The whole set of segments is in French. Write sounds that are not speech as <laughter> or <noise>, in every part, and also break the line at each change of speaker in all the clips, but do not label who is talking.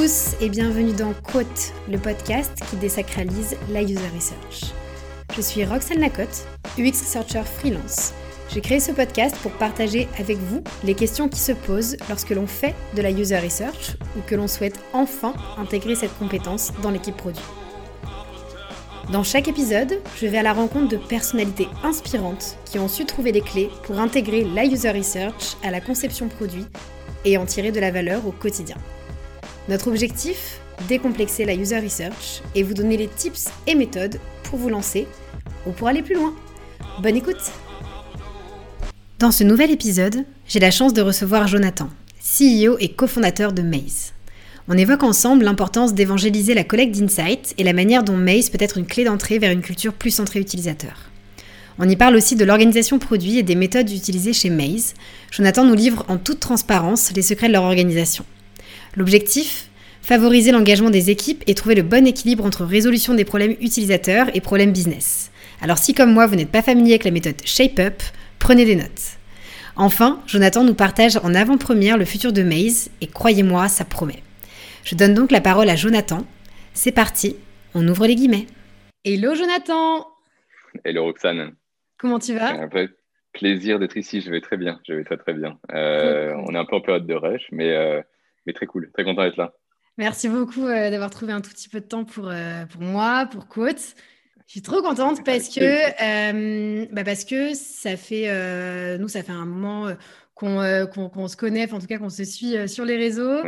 tous et bienvenue dans Quote, le podcast qui désacralise la user research. Je suis Roxane Lacotte, UX Researcher freelance. J'ai créé ce podcast pour partager avec vous les questions qui se posent lorsque l'on fait de la user research ou que l'on souhaite enfin intégrer cette compétence dans l'équipe produit. Dans chaque épisode, je vais à la rencontre de personnalités inspirantes qui ont su trouver les clés pour intégrer la user research à la conception produit et en tirer de la valeur au quotidien. Notre objectif Décomplexer la user research et vous donner les tips et méthodes pour vous lancer ou pour aller plus loin. Bonne écoute Dans ce nouvel épisode, j'ai la chance de recevoir Jonathan, CEO et cofondateur de Maze. On évoque ensemble l'importance d'évangéliser la collecte d'insights et la manière dont Maze peut être une clé d'entrée vers une culture plus centrée utilisateur. On y parle aussi de l'organisation produit et des méthodes utilisées chez Maze. Jonathan nous livre en toute transparence les secrets de leur organisation. L'objectif Favoriser l'engagement des équipes et trouver le bon équilibre entre résolution des problèmes utilisateurs et problèmes business. Alors si comme moi vous n'êtes pas familier avec la méthode ShapeUp, prenez des notes. Enfin, Jonathan nous partage en avant-première le futur de Maze et croyez-moi, ça promet. Je donne donc la parole à Jonathan. C'est parti, on ouvre les guillemets. Hello Jonathan
Hello Roxane
Comment tu vas?
Un peu plaisir d'être ici, je vais très bien, je vais très très bien. Euh, on est un peu en période de rush, mais, euh, mais très cool, très content d'être là.
Merci beaucoup euh, d'avoir trouvé un tout petit peu de temps pour, euh, pour moi, pour Côte. Je suis trop contente parce que, euh, bah parce que ça fait, nous, ça fait un moment qu'on se connaît, en tout cas qu'on se suit sur les réseaux.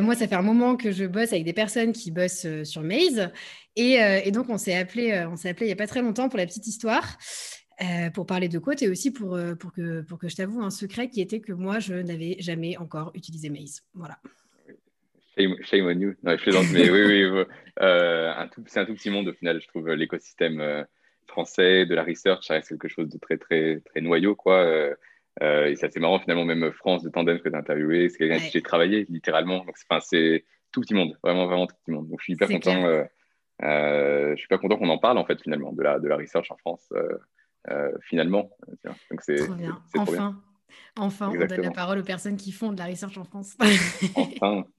moi, ça fait un moment que je bosse avec des personnes qui bossent sur Maze. Et, et donc, on s'est appelé, on s'est appelé il n'y a pas très longtemps pour la petite histoire. Pour parler de Côte et aussi pour, pour, que, pour que je t'avoue un secret qui était que moi, je n'avais jamais encore utilisé Maze. Voilà.
Shame, on you. Non, je plaisante, mais oui, oui. Euh, c'est un tout petit monde au final, je trouve, l'écosystème euh, français de la research, ça reste quelque chose de très, très, très noyau, quoi. Euh, euh et c'est assez marrant, finalement, même France de Tandem que tu as interviewé, c'est quelqu'un qui j'ai travaillé, littéralement. Donc, c'est tout petit monde, vraiment, vraiment tout petit monde. Donc, je suis hyper content. je suis hyper content qu'on en parle, en fait, finalement, de la, de la research en France, finalement.
Donc, c'est trop bien. Enfin. Trop bien. Enfin, on donne la parole aux personnes qui font de la research en France. Enfin. <laughs>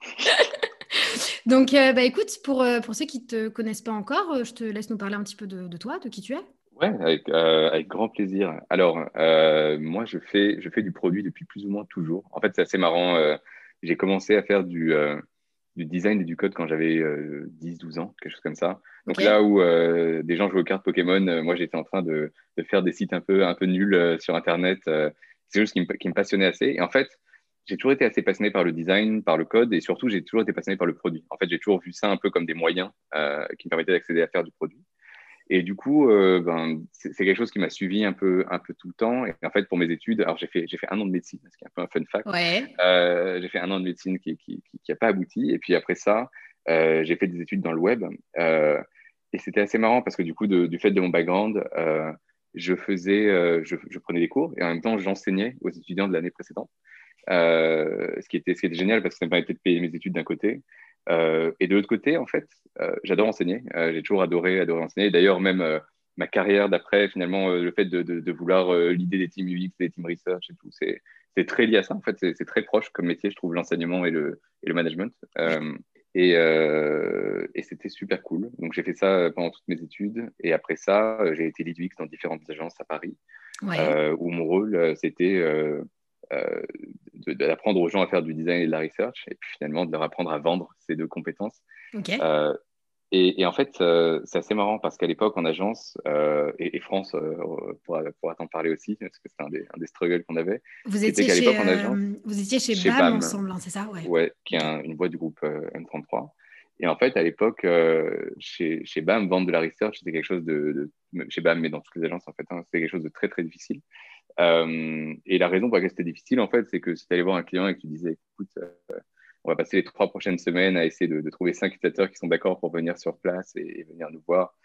Donc, euh, bah, écoute, pour, euh, pour ceux qui ne te connaissent pas encore, euh, je te laisse nous parler un petit peu de, toi, de qui tu es.
Ouais, avec, avec grand plaisir. Alors, moi, je fais, je fais du produit depuis plus ou moins toujours. En fait, c'est assez marrant. j'ai commencé à faire du, du design et du code quand j'avais 10-12 ans, quelque chose comme ça. Donc là où des gens jouent aux cartes Pokémon, moi, j'étais en train de, de, faire des sites un peu, un peu nuls sur Internet c'est juste qui me, qui me, passionnait assez. Et en fait, j'ai toujours été assez passionné par le design, par le code, et surtout, j'ai toujours été passionné par le produit. En fait, j'ai toujours vu ça un peu comme des moyens euh, qui me permettaient d'accéder à faire du produit. Et du coup, euh, ben, c'est quelque chose qui m'a suivi un peu, un peu tout le temps. Et en fait, pour mes études, alors j'ai fait, j'ai fait un an de médecine, ce qui est un peu un fun fact.
Ouais.
Euh, j'ai fait un an de médecine qui n'a qui, qui, pas abouti. Et puis après ça, euh, j'ai fait des études dans le web. Et c'était assez marrant parce que du coup, de, du fait de mon background, je faisais, je, je, prenais des cours et en même temps, j'enseignais aux étudiants de l'année précédente. Euh, ce, qui était, ce qui était génial parce que ça me permettait de payer mes études d'un côté. Euh, et de l'autre côté, en fait, euh, j'adore enseigner. J'ai toujours adoré, adoré enseigner. D'ailleurs, même ma carrière d'après, finalement, le fait de, de, de vouloir l'idée des teams UX, des teams research et tout, c'est très lié à ça. En fait, c'est très proche comme métier, je trouve, l'enseignement et le, et le management. Et, euh, et c'était super cool. Donc j'ai fait ça pendant toutes mes études. Et après ça, j'ai été lead UX dans différentes agences à Paris, ouais. euh, où mon rôle, c'était d'apprendre aux gens à faire du design et de la research, et puis finalement de leur apprendre à vendre ces deux compétences.
Okay.
Et, et, en fait, c'est assez marrant parce qu'à l'époque, en agence, et, et, France pourra, pourra t'en parler aussi, parce que c'était un des, un des struggles qu'on avait.
Vous étiez, chez, agence, vous étiez chez, chez BAM, BAM, ensemble, hein, c'est ça?
Ouais, ouais qui est un, une boîte du groupe M33. Et en fait, à l'époque, euh, chez, chez, BAM, vendre de la research, c'était quelque chose de, de, chez BAM, mais dans toutes les agences, en fait, hein, c'était quelque chose de très, très difficile. Euh, et la raison pour laquelle c'était difficile, en fait, c'est que si tu allais voir un client et que tu disais, écoute, euh, on va passer les trois prochaines semaines à essayer de, trouver cinq utilisateurs qui sont d'accord pour venir sur place et, et, venir nous voir,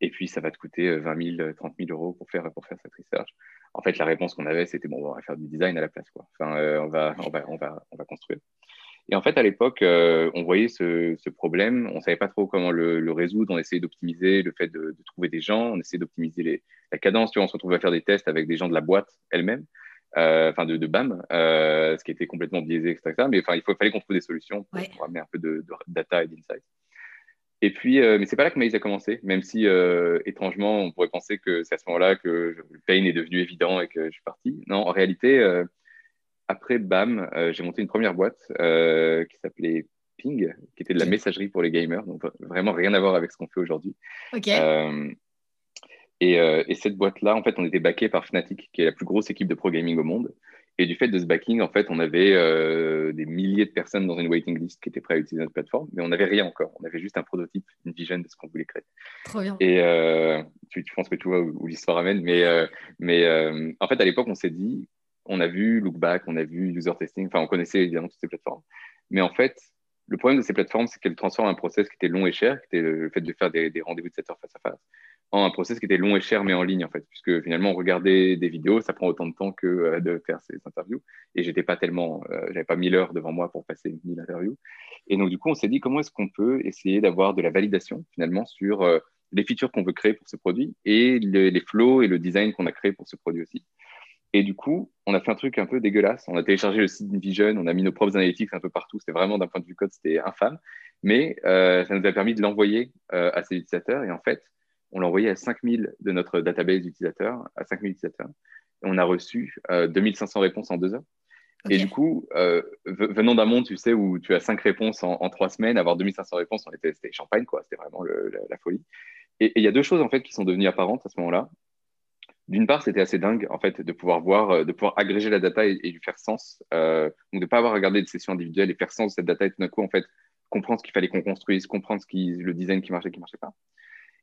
et puis ça va te coûter 20 000, 30 000 euros pour faire, pour faire cette research. En fait, la réponse qu'on avait, c'était, bon, on va faire du design à la place, quoi. Enfin, euh, on, va, on, va, on, va, on va construire. Et en fait, à l'époque, euh, on voyait ce, ce, problème, on ne savait pas trop comment le, le résoudre, on essayait d'optimiser le fait de, de, trouver des gens, on essayait d'optimiser la cadence, tu vois, on se retrouvait à faire des tests avec des gens de la boîte elle-même. enfin de, BAM, ce qui était complètement biaisé, etc. Mais enfin, il faut, fallait qu'on trouve des solutions pour, amener un peu de, data et d'insight. Et puis, mais c'est pas là que Maïs a commencé, même si étrangement, on pourrait penser que c'est à ce moment-là que le pain est devenu évident et que je suis parti. Non, en réalité, après BAM, j'ai monté une première boîte qui s'appelait Ping, qui était de la messagerie pour les gamers, donc vraiment rien à voir avec ce qu'on fait aujourd'hui. Euh, et, cette boîte-là, en fait, on était backé par Fnatic, qui est la plus grosse équipe de pro gaming au monde. Et du fait de ce backing, en fait, on avait euh, des milliers de personnes dans une waiting list qui étaient prêtes à utiliser notre plateforme, mais on n'avait rien encore. On avait juste un prototype, une vision de ce qu'on voulait créer.
Trop bien.
Et euh, tu, penses que tu vois où, l'histoire amène, mais, mais en fait, à l'époque, on s'est dit, on a vu Lookback, on a vu user testing, enfin, on connaissait évidemment toutes ces plateformes. Mais en fait, le problème de ces plateformes, c'est qu'elles transforment un process qui était long et cher, qui était le fait de faire des, rendez-vous de 7 heures face à face, en un process qui était long et cher, mais en ligne, en fait, puisque finalement, regarder des vidéos, ça prend autant de temps que euh, de faire ces interviews. Et j'étais pas tellement, euh, j'avais pas 1000 heures devant moi pour passer 1000 interviews. Et donc, du coup, on s'est dit, comment est-ce qu'on peut essayer d'avoir de la validation, finalement, sur euh, les features qu'on veut créer pour ce produit et les, flows et le design qu'on a créé pour ce produit aussi. Et du coup, on a fait un truc un peu dégueulasse. On a téléchargé le site Vision, on a mis nos propres analytics un peu partout. C'était vraiment, d'un point de vue code, c'était infâme. Mais ça nous a permis de l'envoyer à ses utilisateurs. Et en fait, on l'a envoyé à 5000 de notre database d'utilisateurs, à 5000 utilisateurs. Et on a reçu 2500 euh, réponses en deux heures. Et du coup, euh, venant d'un monde, tu sais, où tu as cinq réponses en, trois semaines, avoir 2500 réponses, on était, c'était champagne, quoi. C'était vraiment la, folie. Et il y a deux choses, en fait, qui sont devenues apparentes à ce moment-là. D'une part, c'était assez dingue, en fait, de pouvoir voir, euh, de pouvoir agréger la data et, lui faire sens. donc, de ne pas avoir regardé des sessions individuelles et faire sens de cette data et tout d'un coup, en fait, comprendre ce qu'il fallait qu'on construise, comprendre ce qui, le design qui marchait, qui ne marchait pas.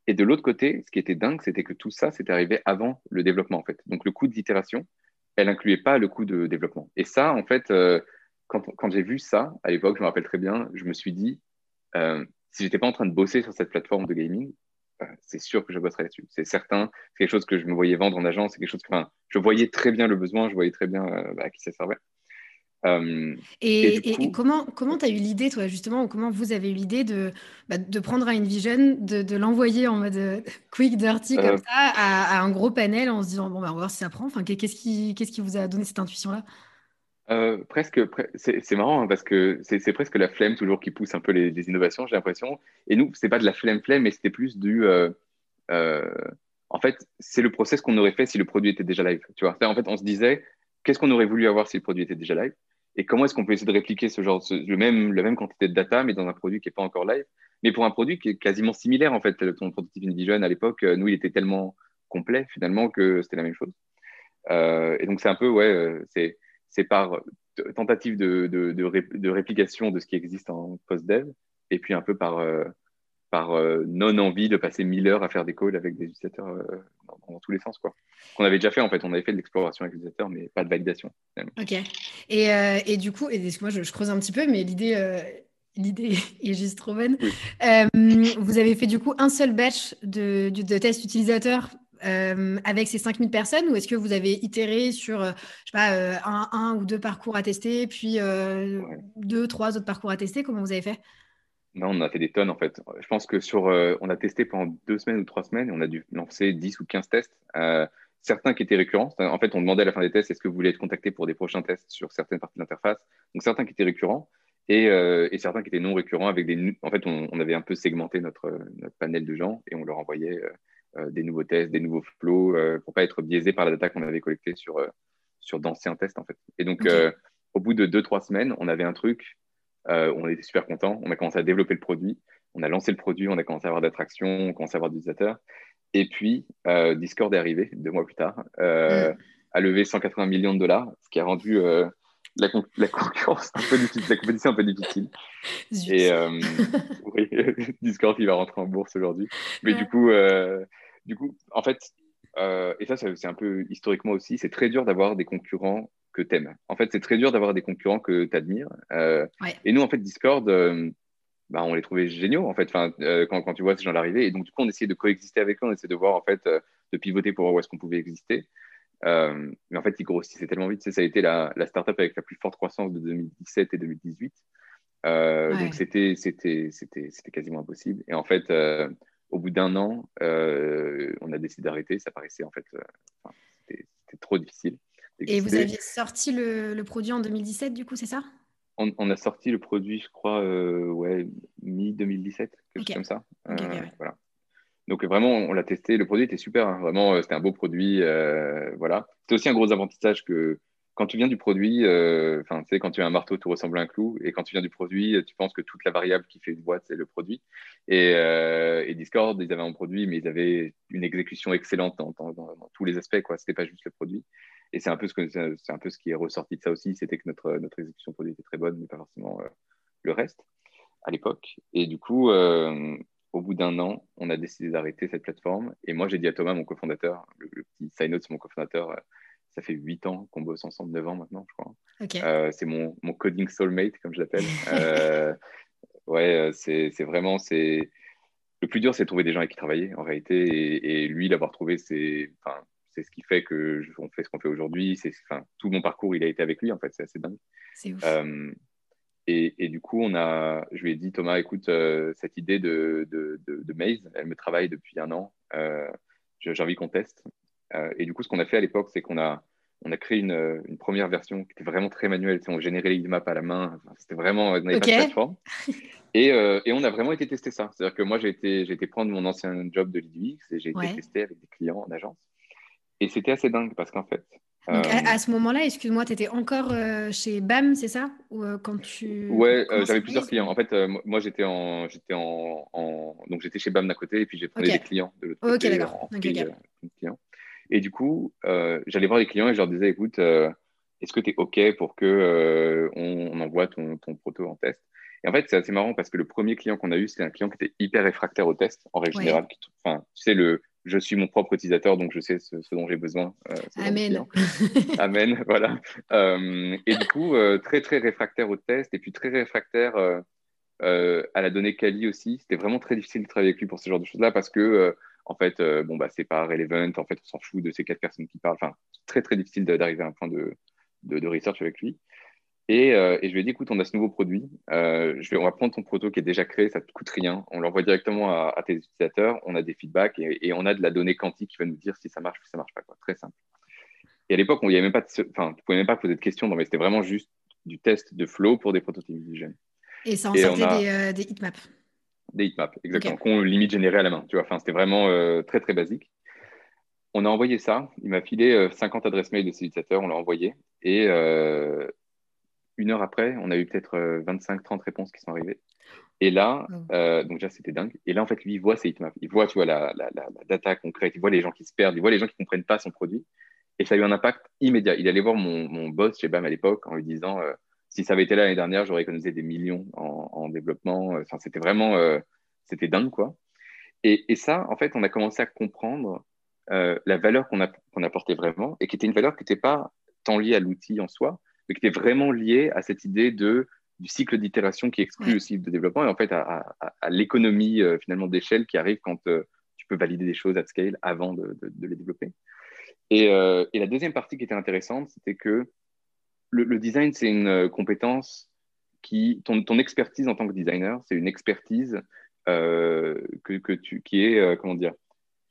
Et de l'autre côté, ce qui était dingue, c'était que tout ça, c'était arrivé avant le développement, en fait. Donc, le coût d'itération, elle incluait pas le coût de développement. Et ça, en fait, euh, quand, j'ai vu ça, à l'époque, je me rappelle très bien, je me suis dit, euh, si j'étais pas en train de bosser sur cette plateforme de gaming, euh, c'est sûr que je bosserais là-dessus. C'est certain, c'est quelque chose que je me voyais vendre en agence, c'est quelque chose que, enfin, je voyais très bien le besoin, je voyais très bien bah, à qui ça servait.
Euh, et, comment comment tu as eu l'idée, toi, justement, ou comment vous avez eu l'idée de, bah, de prendre un InVision, de, de l'envoyer en mode euh, quick, dirty, comme euh. ça, à, un gros panel en se disant, bon, bah, on va voir si ça prend. Enfin, qu'est-ce qui, qu'est-ce qui vous a donné cette intuition-là?
Presque, c'est marrant hein, parce que c'est presque la flemme toujours qui pousse un peu les, innovations, j'ai l'impression. Et nous, c'est pas de la flemme flemme, mais c'était plus du. en fait, c'est le process qu'on aurait fait si le produit était déjà live. Tu vois, en fait, on se disait, qu'est-ce qu'on aurait voulu avoir si le produit était déjà live? Et comment est-ce qu'on peut essayer de répliquer ce genre, le même, la même quantité de data, mais dans un produit qui n'est pas encore live, mais pour un produit qui est quasiment similaire en fait. Ton prototype InVision à l'époque, euh, nous, il était tellement complet finalement que c'était la même chose. Euh, et donc c'est un peu, ouais, euh, c'est par tentative de, de, de, réplication de ce qui existe en post-dev, et puis un peu par, par non-envie de passer mille heures à faire des calls avec des utilisateurs dans, tous les sens. quoi. Qu'on avait déjà fait, en fait. On avait fait de l'exploration avec les utilisateurs, mais pas de validation.
Ok. Et, euh, et, du coup, et moi je, je, creuse un petit peu, mais l'idée. Euh, l'idée <laughs> est juste trop bonne. Euh, vous avez fait du coup un seul batch de, de, tests utilisateurs avec ces 5000 personnes ou est-ce que vous avez itéré sur, je sais pas, un, un, ou deux parcours à tester, puis deux, trois autres parcours à tester? Comment vous avez fait?
Non, on a fait des tonnes en fait. Je pense que sur, euh, on a testé pendant deux semaines ou trois semaines et on a dû lancer 10 ou 15 tests. Euh, certains qui étaient récurrents. En fait, on demandait à la fin des tests est-ce que vous voulez être contacté pour des prochains tests sur certaines parties de l'interface? Donc certains qui étaient récurrents et, euh, et, certains qui étaient non récurrents. Avec des, en fait, on, on avait un peu segmenté notre, notre, panel de gens et on leur envoyait des nouveaux tests, des nouveaux flows pour pas être biaisé par la data qu'on avait collectée sur, sur d'anciens tests en fait. Et donc, au bout de deux trois semaines, on avait un truc euh, on était super contents. On a commencé à développer le produit. On a lancé le produit, on a commencé à avoir d'attraction, on a commencé à avoir d'utilisateurs. Et puis, euh, Discord est arrivé deux mois plus tard, euh, mm. a levé 180 millions de dollars, ce qui a rendu la, concurrence un peu difficile, la compétition un peu difficile. Et <laughs> oui, <laughs> Discord, il va rentrer en bourse aujourd'hui. Mais du coup, du coup, en fait, et ça, c'est un peu historiquement aussi, c'est très dur d'avoir des concurrents que tu aimes. En fait, c'est très dur d'avoir des concurrents que tu admires. Euh, et nous, en fait, Discord, euh, bah, on les trouvait géniaux, en fait, euh, quand, quand, tu vois ces gens arriver. Et donc, du coup, on essayait de coexister avec eux, on essayait de voir, en fait, de pivoter pour voir où est-ce qu'on pouvait exister. Mais en fait, ils grossissaient tellement vite. Ça a été la, la startup avec la plus forte croissance de 2017 et 2018. Donc, c'était quasiment impossible. Et en fait, au bout d'un an, on a décidé d'arrêter. Ça paraissait, en fait, c'était trop difficile.
Et vous aviez sorti le, produit en 2017, du coup, c'est ça?
On, a sorti le produit, je crois, ouais, mi-2017, quelque chose comme ça. voilà. Donc vraiment, on l'a testé. Le produit était super. Hein. Vraiment, c'était un beau produit. voilà. C'était aussi un gros avantage que quand tu viens du produit, euh, tu quand tu as un marteau, tout ressemble à un clou. Et quand tu viens du produit, tu penses que toute la variable qui fait une boîte, c'est le produit. Et, euh, Discord, ils avaient un produit, mais ils avaient une exécution excellente dans, tous les aspects. Ce n'était pas juste le produit. Et c'est un, peu ce que, c'est un peu ce qui est ressorti de ça aussi. C'était que notre, notre exécution produit était très bonne, mais pas forcément euh, le reste à l'époque. Et du coup, au bout d'un an, on a décidé d'arrêter cette plateforme. Et moi, j'ai dit à Thomas, mon cofondateur, le, le petit side note, c'est mon cofondateur, ça fait 8 ans qu'on bosse ensemble, 9 ans maintenant, je crois. Euh, c'est mon, mon, coding soulmate, comme je l'appelle. <laughs> euh, ouais, euh, c'est vraiment, c'est le plus dur, c'est trouver des gens avec qui travailler, en réalité. Et, lui, l'avoir trouvé, c'est c'est ce qui fait que on fait ce qu'on fait aujourd'hui. C'est tout mon parcours, il a été avec lui, en fait. C'est assez dingue.
C'est ouf.
Euh, et, et, du coup, on a, je lui ai dit, Thomas, écoute, cette idée de, de, de, de, Maze, elle me travaille depuis un an. J'ai envie qu'on teste. Euh, et du coup, ce qu'on a fait à l'époque, c'est qu'on a, on a créé une, une, première version qui était vraiment très manuelle. On générait les maps à la main. c'était vraiment, on n'avait pas de plateforme. Et, euh, et, on a vraiment été tester ça. C'est-à-dire que moi, j'ai été, prendre mon ancien job de lead et j'ai été tester avec des clients en agence. Et c'était assez dingue parce qu'en fait.
Donc à, ce moment-là, excuse-moi, tu étais encore euh, chez BAM, c'est ça? Ou quand tu
Ouais, j'avais plusieurs clients. En fait, moi j'étais en, j'étais en, donc j'étais chez BAM d'un côté et puis j'ai pris des clients de l'autre côté.
Ok, d'accord.
Et du coup, euh, j'allais voir les clients et je leur disais, écoute, euh, est-ce que tu es OK pour euh, on, envoie ton, ton, proto en test? Et en fait, c'est assez marrant parce que le premier client qu'on a eu, c'était un client qui était hyper réfractaire au test, en règle générale. Enfin, tu sais, le, je suis mon propre utilisateur, donc je sais ce, dont j'ai besoin.
Amen. <laughs>
Amen, <laughs> voilà. et du coup, très, très réfractaire au test et puis très réfractaire à la donnée quali aussi. C'était vraiment très difficile de travailler avec lui pour ce genre de choses-là parce que en fait, euh, bon, bah, c'est pas relevant, en fait, on s'en fout de ces quatre personnes qui parlent. Enfin, c'est très, très difficile d'arriver à un point de, de, research avec lui. Et, euh, et, je lui ai dit, écoute, on a ce nouveau produit, euh, je vais, on va prendre ton proto qui est déjà créé, ça ne te coûte rien, on l'envoie directement à, tes utilisateurs, on a des feedbacks et, on a de la donnée quantique qui va nous dire si ça marche ou si ça ne marche pas. Quoi. Très simple. Et à l'époque, on avait même pas, enfin, tu pouvais même pas poser de questions, mais c'était vraiment juste du test de flow pour des prototypes visuels.
Et ça en sortait des, des heatmaps
des heatmaps, exactement, qu'on limite généré à la main. Tu vois, enfin, c'était vraiment euh, très très basique. On a envoyé ça. Il m'a filé 50 euh, adresses mail de ses utilisateurs. On l'a envoyé. Et euh, une heure après, on a eu peut-être 25-30 réponses qui sont arrivées. Et là, donc déjà, c'était dingue. Et là, en fait, lui, il voit ses heatmaps. Il voit, tu vois, la, la, la, data concrète. Il voit les gens qui se perdent. Il voit les gens qui ne comprennent pas son produit. Et ça a eu un impact immédiat. Il allait voir mon, mon boss chez BAM à l'époque en lui disant si ça avait été là l'année dernière, j'aurais économisé des millions en, développement. Enfin, c'était vraiment, euh, c'était dingue, quoi. Et, ça, en fait, on a commencé à comprendre euh, la valeur qu'on apportait vraiment et qui était une valeur qui n'était pas tant liée à l'outil en soi, mais qui était vraiment liée à cette idée de, du cycle d'itération qui exclut le cycle de développement et en fait à, l'économie euh, finalement d'échelle qui arrive quand tu peux valider des choses à scale avant de, les développer. Et, et, la deuxième partie qui était intéressante, c'était que le, design, c'est une euh, compétence qui, ton, ton, expertise en tant que designer, c'est une expertise euh, que, que, tu, qui est, euh, comment dire,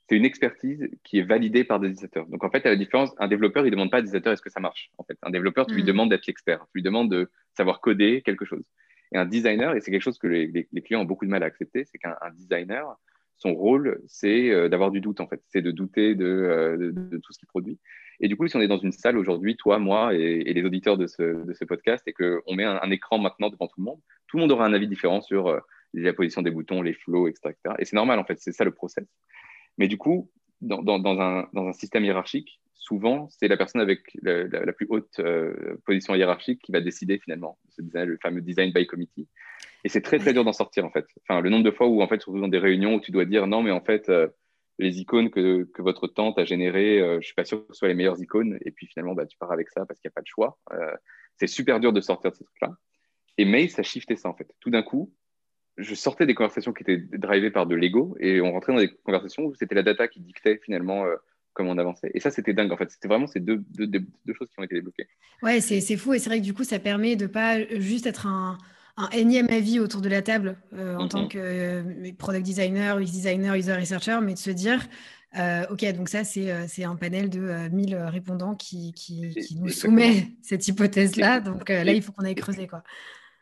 c'est une expertise qui est validée par des utilisateurs. Donc en fait, à la différence, un développeur, il ne demande pas à utilisateur est-ce que ça marche. En fait, un développeur, tu lui mm. demandes d'être l'expert, tu lui demandes de savoir coder quelque chose. Et un designer, et c'est quelque chose que les, les, clients ont beaucoup de mal à accepter, c'est qu'un designer, son rôle, c'est d'avoir du doute en fait, c'est de douter de, de, de, tout ce qu'il produit. Et du coup, si on est dans une salle aujourd'hui, toi, moi et, les auditeurs de ce, de ce podcast, et qu'on met un, écran maintenant devant tout le monde, tout le monde aura un avis différent sur euh, la position des boutons, les flows, etc. Et c'est normal, en fait, c'est ça le process. Mais du coup, dans, un, système hiérarchique, souvent, c'est la personne avec la, plus haute euh, position hiérarchique qui va décider finalement, le fameux design by committee. Et c'est très, très dur d'en sortir, en fait. Enfin, le nombre de fois où, en fait, surtout dans des réunions où tu dois dire non, mais en fait, euh, les icônes que, votre tante a générées, euh, je suis pas sûr que ce soit les meilleures icônes. Et puis finalement, bah, tu pars avec ça parce qu'il n'y a pas de choix. C'est super dur de sortir de ces trucs-là. Et Mail, ça shifté ça en fait. Tout d'un coup, je sortais des conversations qui étaient drivées par de l'ego et on rentrait dans des conversations où c'était la data qui dictait finalement euh, comment on avançait. Et ça, c'était dingue en fait. C'était vraiment ces deux, deux, deux, choses qui ont été débloquées.
Ouais, c'est fou et c'est vrai que du coup, ça permet de pas juste être un un énième avis autour de la table euh, en tant mhm. que euh, product designer, UX designer, user researcher, mais de se dire ok, donc ça, c'est un panel de 1000 répondants qui, qui, nous soumet cette hypothèse-là. Donc là, il faut qu'on aille creuser. Quoi.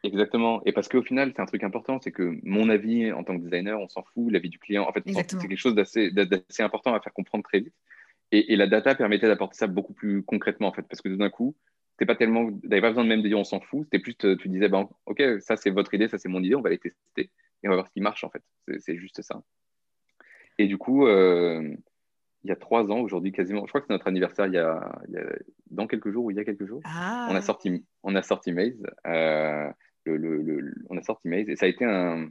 Exactement. Et parce qu'au final, c'est un truc important, c'est que mon avis en tant que designer, on s'en fout, l'avis du client. En fait, c'est quelque chose d'assez important à faire comprendre très vite. Et, la data permettait d'apporter ça beaucoup plus concrètement, en fait, parce que tout d'un coup, t'es pas tellement, n'avais pas besoin de même de dire on s'en fout. C'était plus, tu disais, ben, ok, ça c'est votre idée, ça c'est mon idée, on va les tester et on va voir ce qui marche en fait. C'est juste ça. Et du coup, euh, il y a trois ans aujourd'hui quasiment, je crois que c'est notre anniversaire il y, a, dans quelques jours ou il y a quelques jours,
ah.
on a sorti, on a sorti Maze. Euh, le, on a sorti Maze et ça a été un,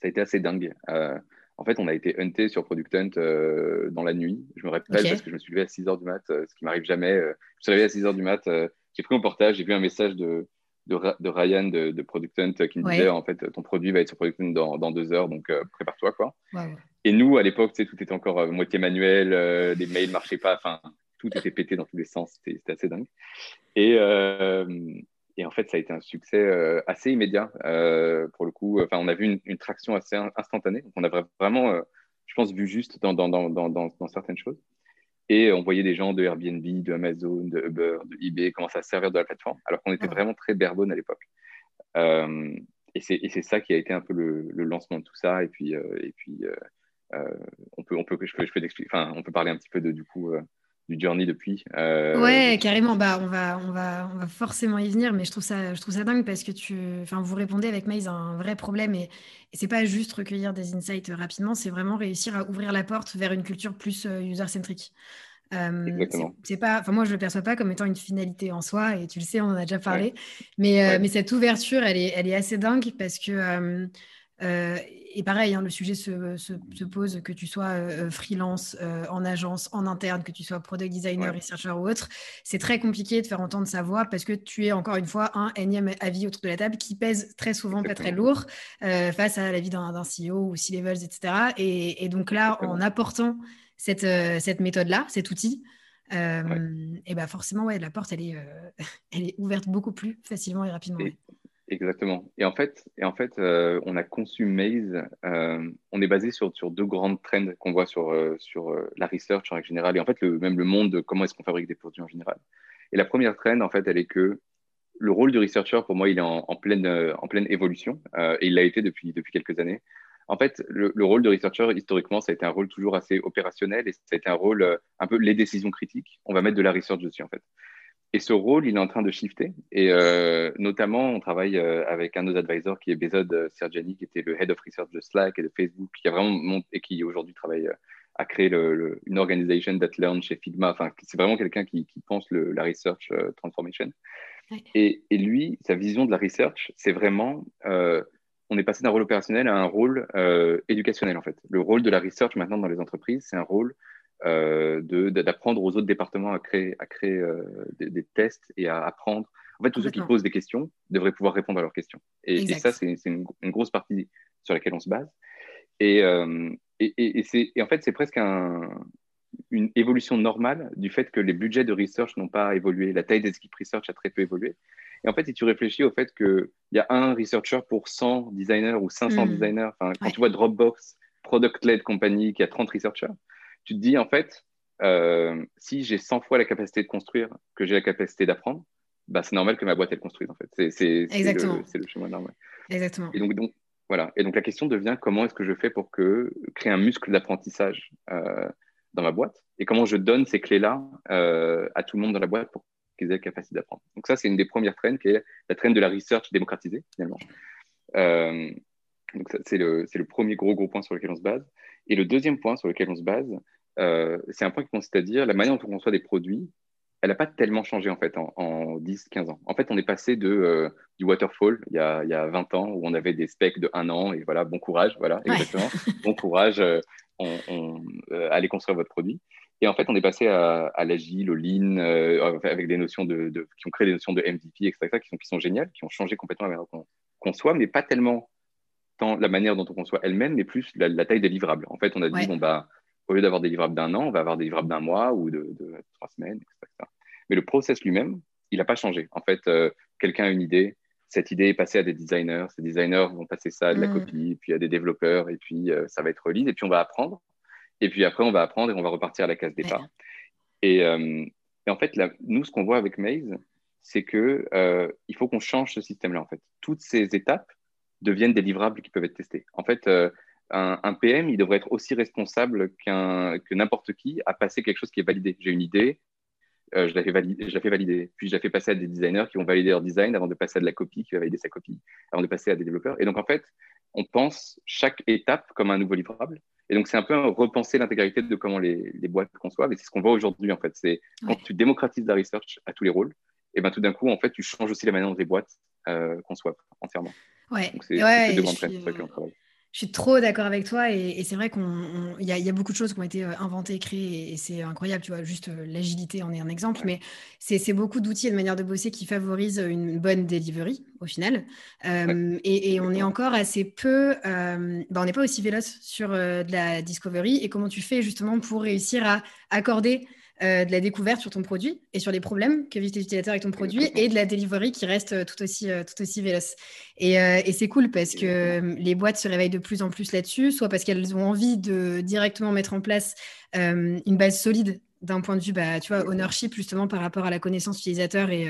ça a été assez dingue. Euh, en fait, on a été hunté sur Product Hunt euh, dans la nuit. Je me rappelle parce que je me suis levé à 6 h du mat, euh, ce qui m'arrive jamais. je me suis levé à 6 h du mat, j'ai pris mon portage, j'ai vu un message de, de, Ryan de, Product Hunt qui me disait en fait ton produit va être sur Product Hunt dans, dans deux heures, donc prépare-toi quoi. Et nous, à l'époque, tout était encore moitié manuel, les mails marchaient pas, enfin tout était pété dans tous les sens, c'était assez dingue. Et, et en fait, ça a été un succès euh, assez immédiat euh, pour le coup. Enfin, on a vu une, traction assez instantanée. on a vraiment, euh, je pense, vu juste dans, dans, dans, dans, certaines choses. Et on voyait des gens de Airbnb, de Amazon, de Uber, de eBay commencer à servir de la plateforme, alors qu'on était vraiment très barebone à l'époque. et c'est ça qui a été un peu le, lancement de tout ça. Et puis, et puis on peut, on peut, je peux, je peux enfin, on peut parler un petit peu de du coup du journey depuis.
Euh, ouais, carrément. Bah, on va, on va, on va forcément y venir, mais je trouve ça, je trouve ça dingue parce que tu, enfin, vous répondez avec Maze à un vrai problème et, et c'est pas juste recueillir des insights rapidement, c'est vraiment réussir à ouvrir la porte vers une culture plus euh, user-centrique. Euh, c'est pas, enfin moi je le perçois pas comme étant une finalité en soi et tu le sais, on en a déjà parlé, mais, euh, mais cette ouverture, elle est, elle est assez dingue parce que et pareil, hein, le sujet se, se, pose que tu sois euh, freelance, euh, en agence, en interne, que tu sois product designer, researcher ou autre. C'est très compliqué de faire entendre sa voix parce que tu es encore une fois un énième avis autour de la table qui pèse très souvent pas très lourd face à l'avis d'un CEO ou C-levels, etc. Et, donc là, en apportant cette, cette méthode-là, cet outil, et ben forcément, ouais, la porte, elle est, <laughs> elle est ouverte beaucoup plus facilement et rapidement.
Exactement. Et en fait, et en fait euh, on a conçu Maze. Euh, on est basé sur, sur deux grandes trends qu'on voit sur, euh, sur la research en général et en fait même le monde de comment est-ce qu'on fabrique des produits en général. Et la première trend, en fait, elle est que le rôle du researcher, pour moi, il est en, pleine, en pleine évolution et il l'a été depuis, depuis quelques années. En fait, le, le, rôle de researcher, historiquement, ça a été un rôle toujours assez opérationnel et ça a été un rôle un peu les décisions critiques. On va mettre de la research dessus, en fait. Et ce rôle, il est en train de shifter. Et euh, notamment, on travaille euh, avec un de nos advisors qui est Bezod euh, Sergiani, qui était le head of research de Slack et de Facebook, qui a vraiment monté, et qui aujourd'hui travaille à créer le, une organisation that learn chez Figma. Enfin, c'est vraiment quelqu'un qui, qui, pense le, la research transformation. Et, et, lui, sa vision de la research, c'est vraiment, on est passé d'un rôle opérationnel à un rôle éducationnel en fait. Le rôle de la research maintenant dans les entreprises, c'est un rôle d'apprendre aux autres départements à créer, à créer euh, des, tests et à apprendre. En fait, tous ceux qui posent des questions devraient pouvoir répondre à leurs questions. Et, ça, c'est une, grosse partie sur laquelle on se base. Et, euh, et, et en fait, c'est presque un, une évolution normale du fait que les budgets de research n'ont pas évolué, la taille des équipes research a très peu évolué. Et en fait, si tu réfléchis au fait qu'il y a un researcher pour 100 designers ou 500 hmm. designers, quand tu vois Dropbox, product-led company qui a 30 researchers, tu te dis, en fait, euh, si j'ai 100 fois la capacité de construire que j'ai la capacité d'apprendre, bah, c'est normal que ma boîte, elle construise, en fait. C'est le, le, chemin normal.
Exactement.
Et donc, donc, voilà. Et donc, la question devient comment est-ce que je fais pour que, créer un muscle d'apprentissage euh, dans ma boîte? Et comment je donne ces clés-là euh, à tout le monde dans la boîte pour qu'ils aient la capacité d'apprendre? Donc, ça, c'est une des premières trends qui est la trend de la research démocratisée, finalement. donc, c'est le, le premier gros, gros point sur lequel on se base. Et le deuxième point sur lequel on se base, euh, c'est un point qui consiste à dire la manière dont on conçoit des produits, elle n'a pas tellement changé en fait en, 10-15 ans. En fait, on est passé de, euh, du waterfall il y, a, il y, a, 20 ans où on avait des specs de un an et voilà, bon courage, voilà, exactement, bon courage, euh, on, on allez construire votre produit. Et en fait, on est passé à, à l'agile, au lean, avec des notions de, qui ont créé des notions de MVP, etc., qui sont, qui sont géniales, qui ont changé complètement la manière dont on conçoit, mais pas tellement la manière dont on conçoit elle-même, mais plus la, taille des livrables. En fait, on a dit, bon, bah, au lieu d'avoir des livrables d'un an, on va avoir des livrables d'un mois ou de, trois semaines, etc., Mais le process lui-même, il n'a pas changé. En fait, euh, quelqu'un a une idée, cette idée est passée à des designers, ces designers vont passer ça à de la mm. copie, puis à des développeurs, et puis euh, ça va être release, et puis on va apprendre. Et puis après, on va apprendre et on va repartir à la case départ. Et, et, en fait, nous, ce qu'on voit avec Maze, c'est qu'il il faut qu'on change ce système-là. En fait, toutes ces étapes deviennent des livrables qui peuvent être testés. En fait, un, PM, il devrait être aussi responsable qu'un, que n'importe qui à passer quelque chose qui est validé. J'ai une idée, euh, je, la fais valider, je la fais valider. Puis je la fais passer à des designers qui vont valider leur design avant de passer à de la copie, qui va valider sa copie, avant de passer à des développeurs. Et donc, en fait, on pense chaque étape comme un nouveau livrable. Et donc, c'est un peu repenser l'intégralité de comment les, les, boîtes conçoivent. Et c'est ce qu'on voit aujourd'hui, en fait. C'est quand tu démocratises la research à tous les rôles, et ben tout d'un coup, en fait, tu changes aussi la manière dont les boîtes euh, conçoivent entièrement.
Ouais.
C'est deux grandes travaille.
Je suis trop d'accord avec toi et, c'est vrai qu'il y, y, a beaucoup de choses qui ont été euh, inventées, créées et, c'est incroyable, tu vois, juste euh, l'agilité en est un exemple, mais c'est beaucoup d'outils et de manières de bosser qui favorisent une bonne delivery au final. Euh, et, on est encore assez peu, bah, on n'est pas aussi véloce sur de la discovery et comment tu fais justement pour réussir à accorder euh, de la découverte sur ton produit et sur les problèmes que vivent les utilisateurs avec ton produit et de la delivery qui reste euh, tout aussi, euh, tout aussi véloce. Et, et c'est cool parce que les boîtes se réveillent de plus en plus là-dessus, soit parce qu'elles ont envie de directement mettre en place une base solide d'un point de vue, bah, tu vois, ownership justement par rapport à la connaissance utilisateur et,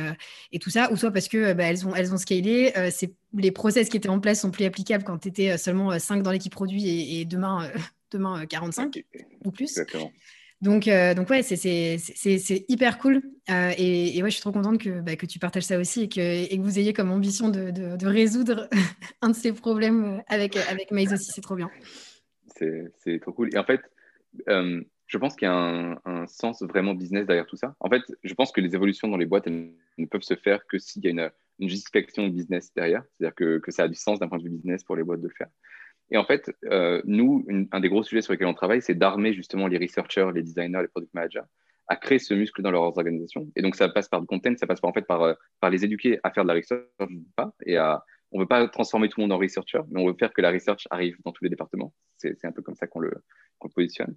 et tout ça, ou soit parce que bah, elles, ont, elles ont scalé, c'est, les process qui étaient en place sont plus applicables quand tu étais seulement 5 dans l'équipe produit et, et demain, <laughs> demain 45 ou plus. Exactement. Donc, euh, donc ouais, c'est hyper cool. Euh, et, ouais, je suis trop contente que, bah, que tu partages ça aussi et que, et que vous ayez comme ambition de, de, résoudre <laughs> un de ces problèmes avec, avec aussi. C'est trop bien.
C'est trop cool. Et en fait, euh, je pense qu'il y a un, un, sens vraiment business derrière tout ça. En fait, je pense que les évolutions dans les boîtes elles ne peuvent se faire que s'il y a une, une justification business derrière. C'est-à-dire que, que, ça a du sens d'un point de vue business pour les boîtes de le faire. Et en fait, euh, nous, un des gros sujets sur lesquels on travaille, c'est d'armer justement les researchers, les designers, les product managers à créer ce muscle dans leurs organisations. Et donc, ça passe par du content, ça passe par, en fait par, euh, par les éduquer à faire de la research. Et à, on ne veut pas transformer tout le monde en researcher, mais on veut faire que la research arrive dans tous les départements. C'est un peu comme ça qu'on le, qu le, positionne.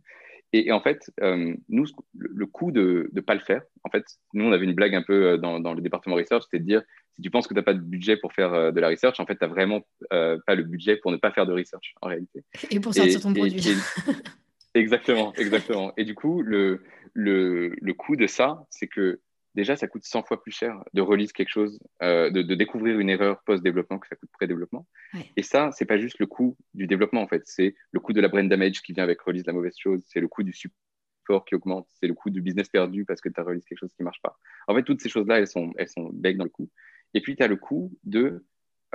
Et, en fait, euh, nous, le, coût de ne pas le faire, en fait, nous, on avait une blague un peu dans, dans le département research, c'était de dire si tu penses que tu n'as pas de budget pour faire euh, de la research, en fait, tu n'as vraiment euh, pas le budget pour ne pas faire de research en réalité.
Et pour sortir ton produit. <laughs>
exactement, exactement. Et du coup, le, le, le coût de ça, c'est que déjà, ça coûte 100 fois plus cher de release quelque chose, euh, de, de, découvrir une erreur post-développement que ça coûte pré-développement. Et ça, c'est pas juste le coût du développement, en fait. C'est le coût de la brain damage qui vient avec release la mauvaise chose, c'est le coût du support qui augmente, c'est le coût du business perdu parce que tu as release quelque chose qui marche pas. En fait, toutes ces choses-là, elles sont, elles sont bec dans le coût. Et puis, tu as le coût de,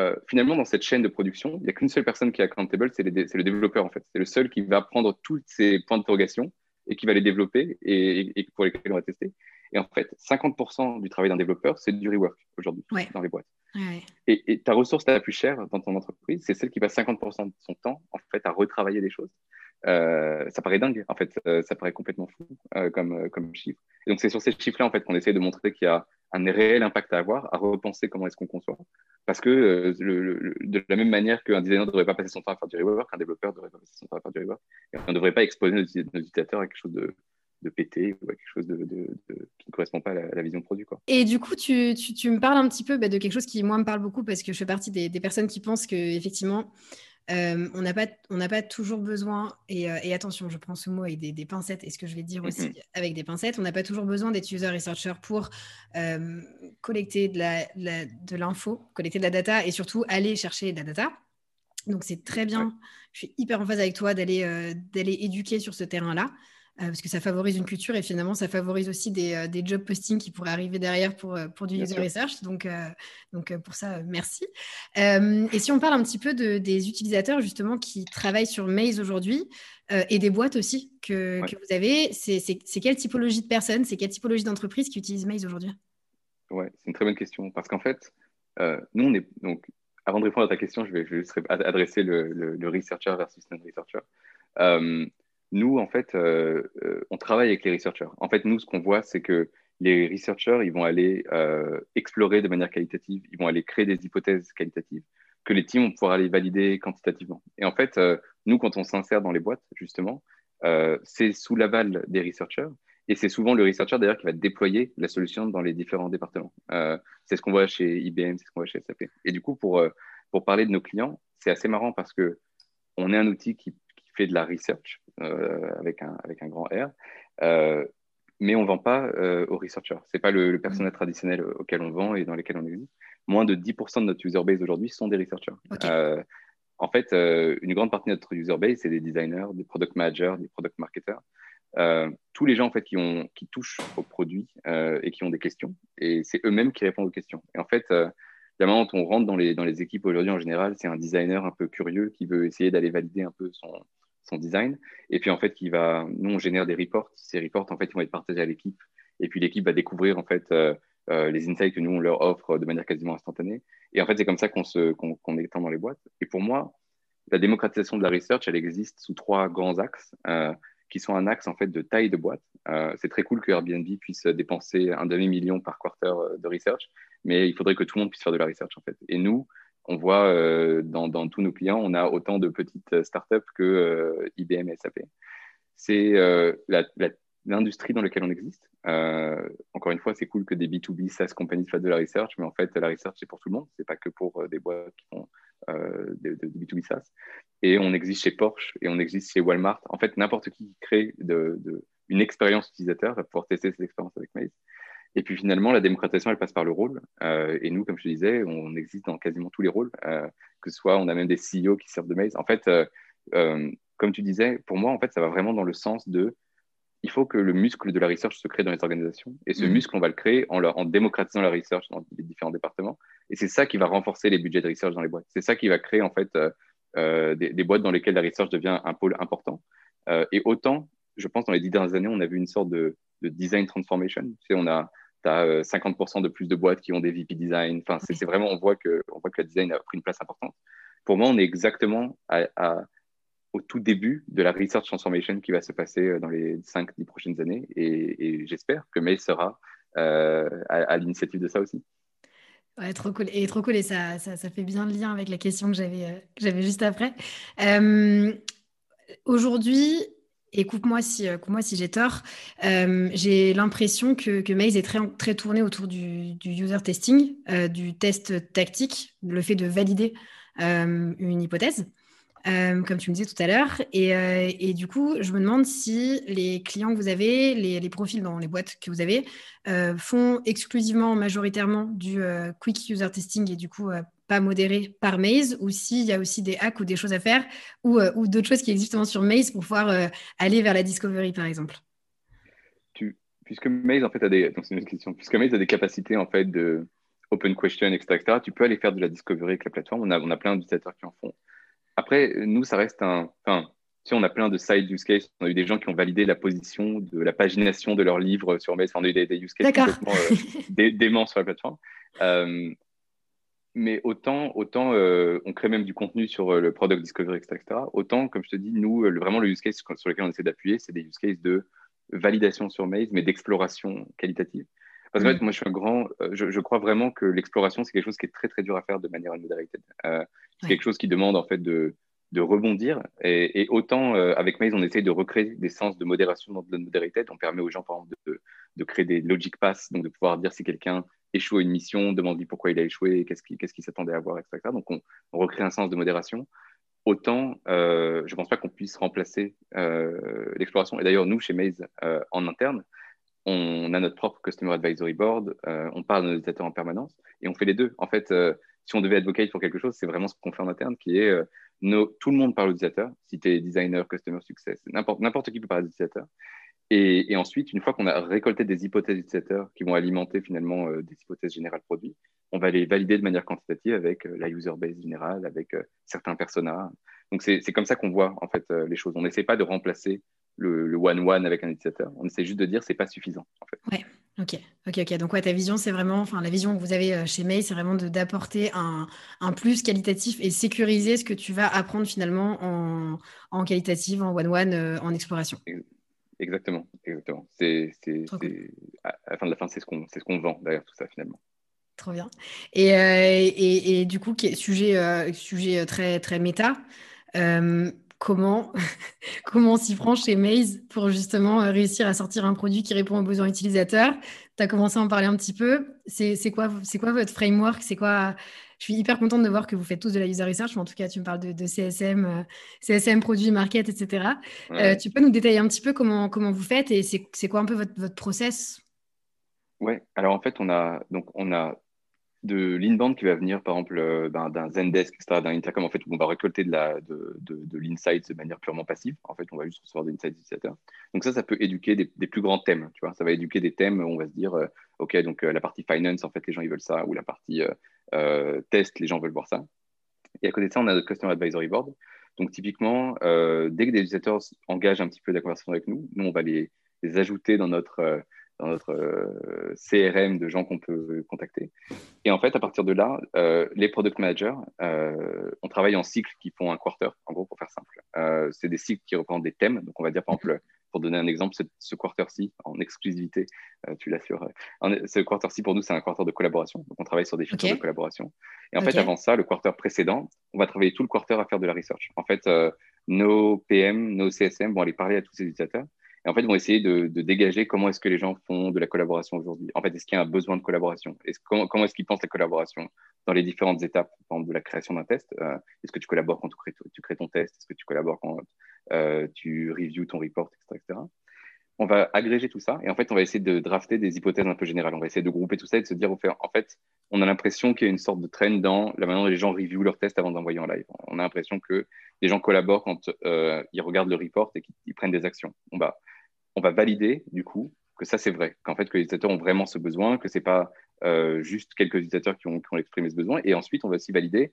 euh, finalement, dans cette chaîne de production, il n'y a qu'une seule personne qui est accountable, c'est le développeur, en fait. C'est le seul qui va prendre tous ces points d'interrogation et qui va les développer et, pour lesquels on va tester. Et en fait, 50% du travail d'un développeur, c'est du rework aujourd'hui dans les boîtes. Et, ta ressource la plus chère dans ton entreprise, c'est celle qui passe 50% de son temps en fait à retravailler des choses. Euh, ça paraît dingue, en fait, euh, ça paraît complètement fou comme, comme chiffre. Et donc c'est sur ces chiffres-là en fait qu'on essaie de montrer qu'il y a un réel impact à avoir, à repenser comment est-ce qu'on conçoit. Parce que euh, le, de la même manière qu'un designer ne devrait pas passer son temps à faire du rework, un développeur ne devrait pas passer son temps à faire du rework. Et on ne devrait pas exposer nos, utilisateurs à quelque chose de, de pété ou à quelque chose de, qui ne correspond pas à la, vision produit. Quoi.
Et du coup, tu, tu, tu me parles un petit peu bah, de quelque chose qui, moi, me parle beaucoup parce que je fais partie des, des personnes qui pensent qu'effectivement, euh, on n'a pas, pas toujours besoin, et, euh, et, attention, je prends ce mot avec des, pincettes, et ce que je vais dire aussi avec des pincettes, on n'a pas toujours besoin d'être user researcher pour euh, collecter de l'info, collecter de la data, et surtout aller chercher de la data. Donc c'est très bien, je suis hyper en phase avec toi d'aller d'aller éduquer sur ce terrain-là. Euh, parce que ça favorise une culture et finalement ça favorise aussi des, euh, des job postings qui pourraient arriver derrière pour, euh, pour du user research. Donc, donc pour ça, merci. et si on parle un petit peu de, des utilisateurs justement qui travaillent sur Maze aujourd'hui et des boîtes aussi que, que vous avez, c'est quelle typologie de personnes, c'est quelle typologie d'entreprises qui utilisent Maze aujourd'hui?
Ouais, c'est une très bonne question. Parce qu'en fait, nous on est donc avant de répondre à ta question, je vais, juste adresser le, le, researcher versus non-researcher nous, en fait, euh, euh, on travaille avec les researchers. En fait, nous, ce qu'on voit, c'est que les researchers, ils vont aller euh, explorer de manière qualitative, ils vont aller créer des hypothèses qualitatives que les teams vont pouvoir aller valider quantitativement. Et en fait, nous, quand on s'insère dans les boîtes, justement, c'est sous l'aval des researchers. Et c'est souvent le researcher d'ailleurs qui va déployer la solution dans les différents départements. c'est ce qu'on voit chez IBM, c'est ce qu'on voit chez SAP. Et du coup, pour, pour parler de nos clients, c'est assez marrant parce que on est un outil qui fait de la research avec, un, avec un grand R mais on ne vend pas aux researchers. Ce n'est pas le, le, personnel traditionnel auquel on vend et dans lequel on existe. Moins de 10% de notre user base aujourd'hui sont des researchers. en fait, une grande partie de notre user base, c'est des designers, des product managers, des product marketers. Euh, tous les gens en fait qui, ont, qui touchent au produit euh, et qui ont des questions, et c'est eux-mêmes qui répondent aux questions. Et en fait, euh, la manière dont on rentre dans les, dans les équipes aujourd'hui en général, c'est un designer un peu curieux qui veut essayer d'aller valider un peu son, son design, et puis en fait, qui va, nous on génère des reports. Ces reports en fait, ils vont être partagés à l'équipe, et puis l'équipe va découvrir en fait les insights que nous on leur offre de manière quasiment instantanée. Et en fait, c'est comme ça qu'on se qu'on étend dans les boîtes. Et pour moi, la démocratisation de la research, elle existe sous trois grands axes qui sont un axe en fait de taille de boîte. Euh, c'est très cool que Airbnb puisse dépenser un demi-million par quarter euh, de research, mais il faudrait que tout le monde puisse faire de la research en fait. Et nous, on voit euh, dans, tous nos clients, on a autant de petites startups que IBM et SAP. C'est l'industrie dans laquelle on existe. encore une fois, c'est cool que des B2B SaaS compagnies fassent de la research, mais en fait, la research, c'est pour tout le monde. C'est pas que pour des boîtes qui font euh, de, B2B SaaS. Et on existe chez Porsche et on existe chez Walmart. En fait, n'importe qui crée de, une expérience utilisateur va pouvoir tester cette expérience avec Maze. Et puis finalement, la démocratisation, elle passe par le rôle. Euh, et nous, comme je te disais, on existe dans quasiment tous les rôles, euh, que ce soit, on a même des CEO qui servent de Maze. En fait, comme tu disais, pour moi, en fait, ça va vraiment dans le sens de il faut que le muscle de la research se crée dans les organisations. Et ce mmh. muscle, on va le créer en, en démocratisant la research dans les différents départements. Et c'est ça qui va renforcer les budgets de research dans les boîtes. C'est ça qui va créer en fait euh, euh, des, boîtes dans lesquelles la research devient un pôle important. Euh, et autant, je pense, dans les dix dernières années, on a vu une sorte de, design transformation. Tu sais, on a as, 50% de plus de boîtes qui ont des VP design. Enfin, c'est vraiment, on voit, que, on voit que le design a pris une place importante. Pour moi, on est exactement au tout début de la research transformation qui va se passer dans les 5-10 prochaines années. Et, j'espère que May sera à l'initiative de ça aussi.
Ouais, trop cool. Et trop cool. Et ça, ça, fait bien le lien avec la question que j'avais, euh, j'avais juste après. Euh, aujourd'hui, et coupe-moi si, euh, si j'ai tort, j'ai l'impression que, que Maze est très, très tourné autour du, user testing, du test tactique, le fait de valider une hypothèse. Euh, comme tu me disais tout à l'heure. Euh, et, du coup, je me demande si les clients que vous avez, les, profils dans les boîtes que vous avez, euh, font exclusivement, majoritairement du quick user testing et du coup pas modéré par Maze, ou s'il y a aussi des hacks ou des choses à faire, ou, ou d'autres choses qui existent sur Maze pour pouvoir aller vers la discovery, par exemple.
Tu, puisque Maze, en fait, a des, une question. Puisque Maze a des capacités, en fait, de open question, etc., tu peux aller faire de la discovery avec la plateforme. On a, on a plein d'utilisateurs qui en font. Après, nous, ça reste un. Enfin, tu on a plein de side use cases. On a eu des gens qui ont validé la position de la pagination de leur livre sur Maze. on a eu des, use cases complètement euh, déments sur la plateforme. Euh, mais autant, autant euh, on crée même du contenu sur le product discovery, etc., Autant, comme je te dis, nous, vraiment, le use case sur lequel on essaie d'appuyer, c'est des use cases de validation sur Maze, mais d'exploration qualitative. Parce que mm. moi, je suis un grand. Je, crois vraiment que l'exploration, c'est quelque chose qui est très, très dur à faire de manière unmoderated. Euh, c'est quelque chose qui demande en fait de, de rebondir. Et, autant euh, avec Maze, on essaye de recréer des sens de modération dans le modérité. On permet aux gens, par exemple, de, de, créer des logic pass, donc de pouvoir dire si quelqu'un échoue à une mission, demande-lui pourquoi il a échoué, qu'est-ce qu'il qu s'attendait à voir, etc. Donc on, recrée un sens de modération. Autant, euh, je ne pense pas qu'on puisse remplacer euh, l'exploration. Et d'ailleurs, nous, chez Maze, en interne, on a notre propre Customer Advisory Board, on parle de nos utilisateurs en permanence et on fait les deux. En fait, si on devait advocate pour quelque chose, c'est vraiment ce qu'on fait en interne, qui est euh, tout le monde parle d'utilisateur. Si tu es designer, customer success, n'importe qui peut parler d'utilisateur. Et, et, ensuite, une fois qu'on a récolté des hypothèses d'utilisateurs qui vont alimenter finalement euh, des hypothèses générales produits, on va les valider de manière quantitative avec euh, la user base générale, avec certains personas. Donc c'est comme ça qu'on voit en fait les choses. On n'essaie pas de remplacer le one-one avec un utilisateur. On essaie juste de dire c'est pas suffisant. En.
Ok, ok, ok. Donc, ouais, ta vision, c'est vraiment, enfin, la vision que vous avez euh, chez May, c'est vraiment d'apporter un, un, plus qualitatif et sécuriser ce que tu vas apprendre finalement en, en qualitative, en one-one, euh, en exploration.
Exactement, exactement. C'est, à la fin de la fin, c'est ce qu'on, ce qu'on vend derrière tout ça finalement.
Trop bien. Et, euh, et, et, du coup, sujet, sujet très, très méta comment, <laughs> comment on s'y prend chez Maze pour justement euh, réussir à sortir un produit qui répond aux besoins utilisateurs. Tu as commencé à en parler un petit peu. C'est quoi, quoi votre framework? C'est quoi je suis hyper contente de voir que vous faites tous de la user research. En tout cas, tu me parles de, CSM, CSM, produit, market, etc. tu peux nous détailler un petit peu comment, comment vous faites et c'est quoi un peu votre, votre process?
Oui, alors en fait, on a, donc, on a de l'inbound qui va venir, par exemple, euh, d'un Zendesk, etc., d'un Intercom, en fait, où on va récolter de l'insight de, de, de manière purement passive. En fait, on va juste recevoir des insights utilisateurs. Donc ça, ça peut éduquer des, plus grands thèmes, tu vois. Ça va éduquer des thèmes, où on va se dire, euh, OK, donc euh, la partie finance, en fait, les gens, ils veulent ça, ou la partie test, les gens veulent voir ça. Et à côté de ça, on a notre Customer Advisory Board. Donc typiquement, dès que des utilisateurs engagent un petit peu la conversation avec nous, nous, on va les, les ajouter dans notre dans notre euh, CRM de gens qu'on peut contacter. Et en fait, à partir de là, euh, les product managers, euh, on travaille en cycles qui font un quarter, en gros, pour faire simple. c'est des cycles qui représentent des thèmes. Donc, on va dire, par exemple, pour donner un exemple, ce, quarter-ci, en exclusivité, tu l'assures. Ce quarter-ci, pour nous, c'est un quarter de collaboration. Donc, on travaille sur des features de collaboration. Et en fait, avant ça, le quarter précédent, on va travailler tout le quarter à faire de la research. En fait, nos PM, nos CSM vont aller parler à tous ces utilisateurs et en fait, vont essayer de, dégager comment est-ce que les gens font de la collaboration aujourd'hui. En fait, est-ce qu'il y a un besoin de collaboration? Comment, est-ce qu'ils pensent la collaboration dans les différentes étapes, par exemple, de la création d'un test? Euh, Est-ce que tu collabores quand tu crées, ton test? Est-ce que tu collabores quand euh, tu reviews ton report, etc., On va agréger tout ça et en fait, on va essayer de drafter des hypothèses un peu générales. On va essayer de grouper tout ça et de se dire, en fait, on a l'impression qu'il y a une sorte de trend dans la manière dont les gens reviewent leur test avant d'envoyer en live. On a l'impression que les gens collaborent quand euh, ils regardent le report et qu'ils prennent des actions. On va on va valider du coup que ça c'est vrai, qu'en fait que les utilisateurs ont vraiment ce besoin, que c'est pas euh, juste quelques utilisateurs qui ont, exprimé ce besoin. Et ensuite, on va aussi valider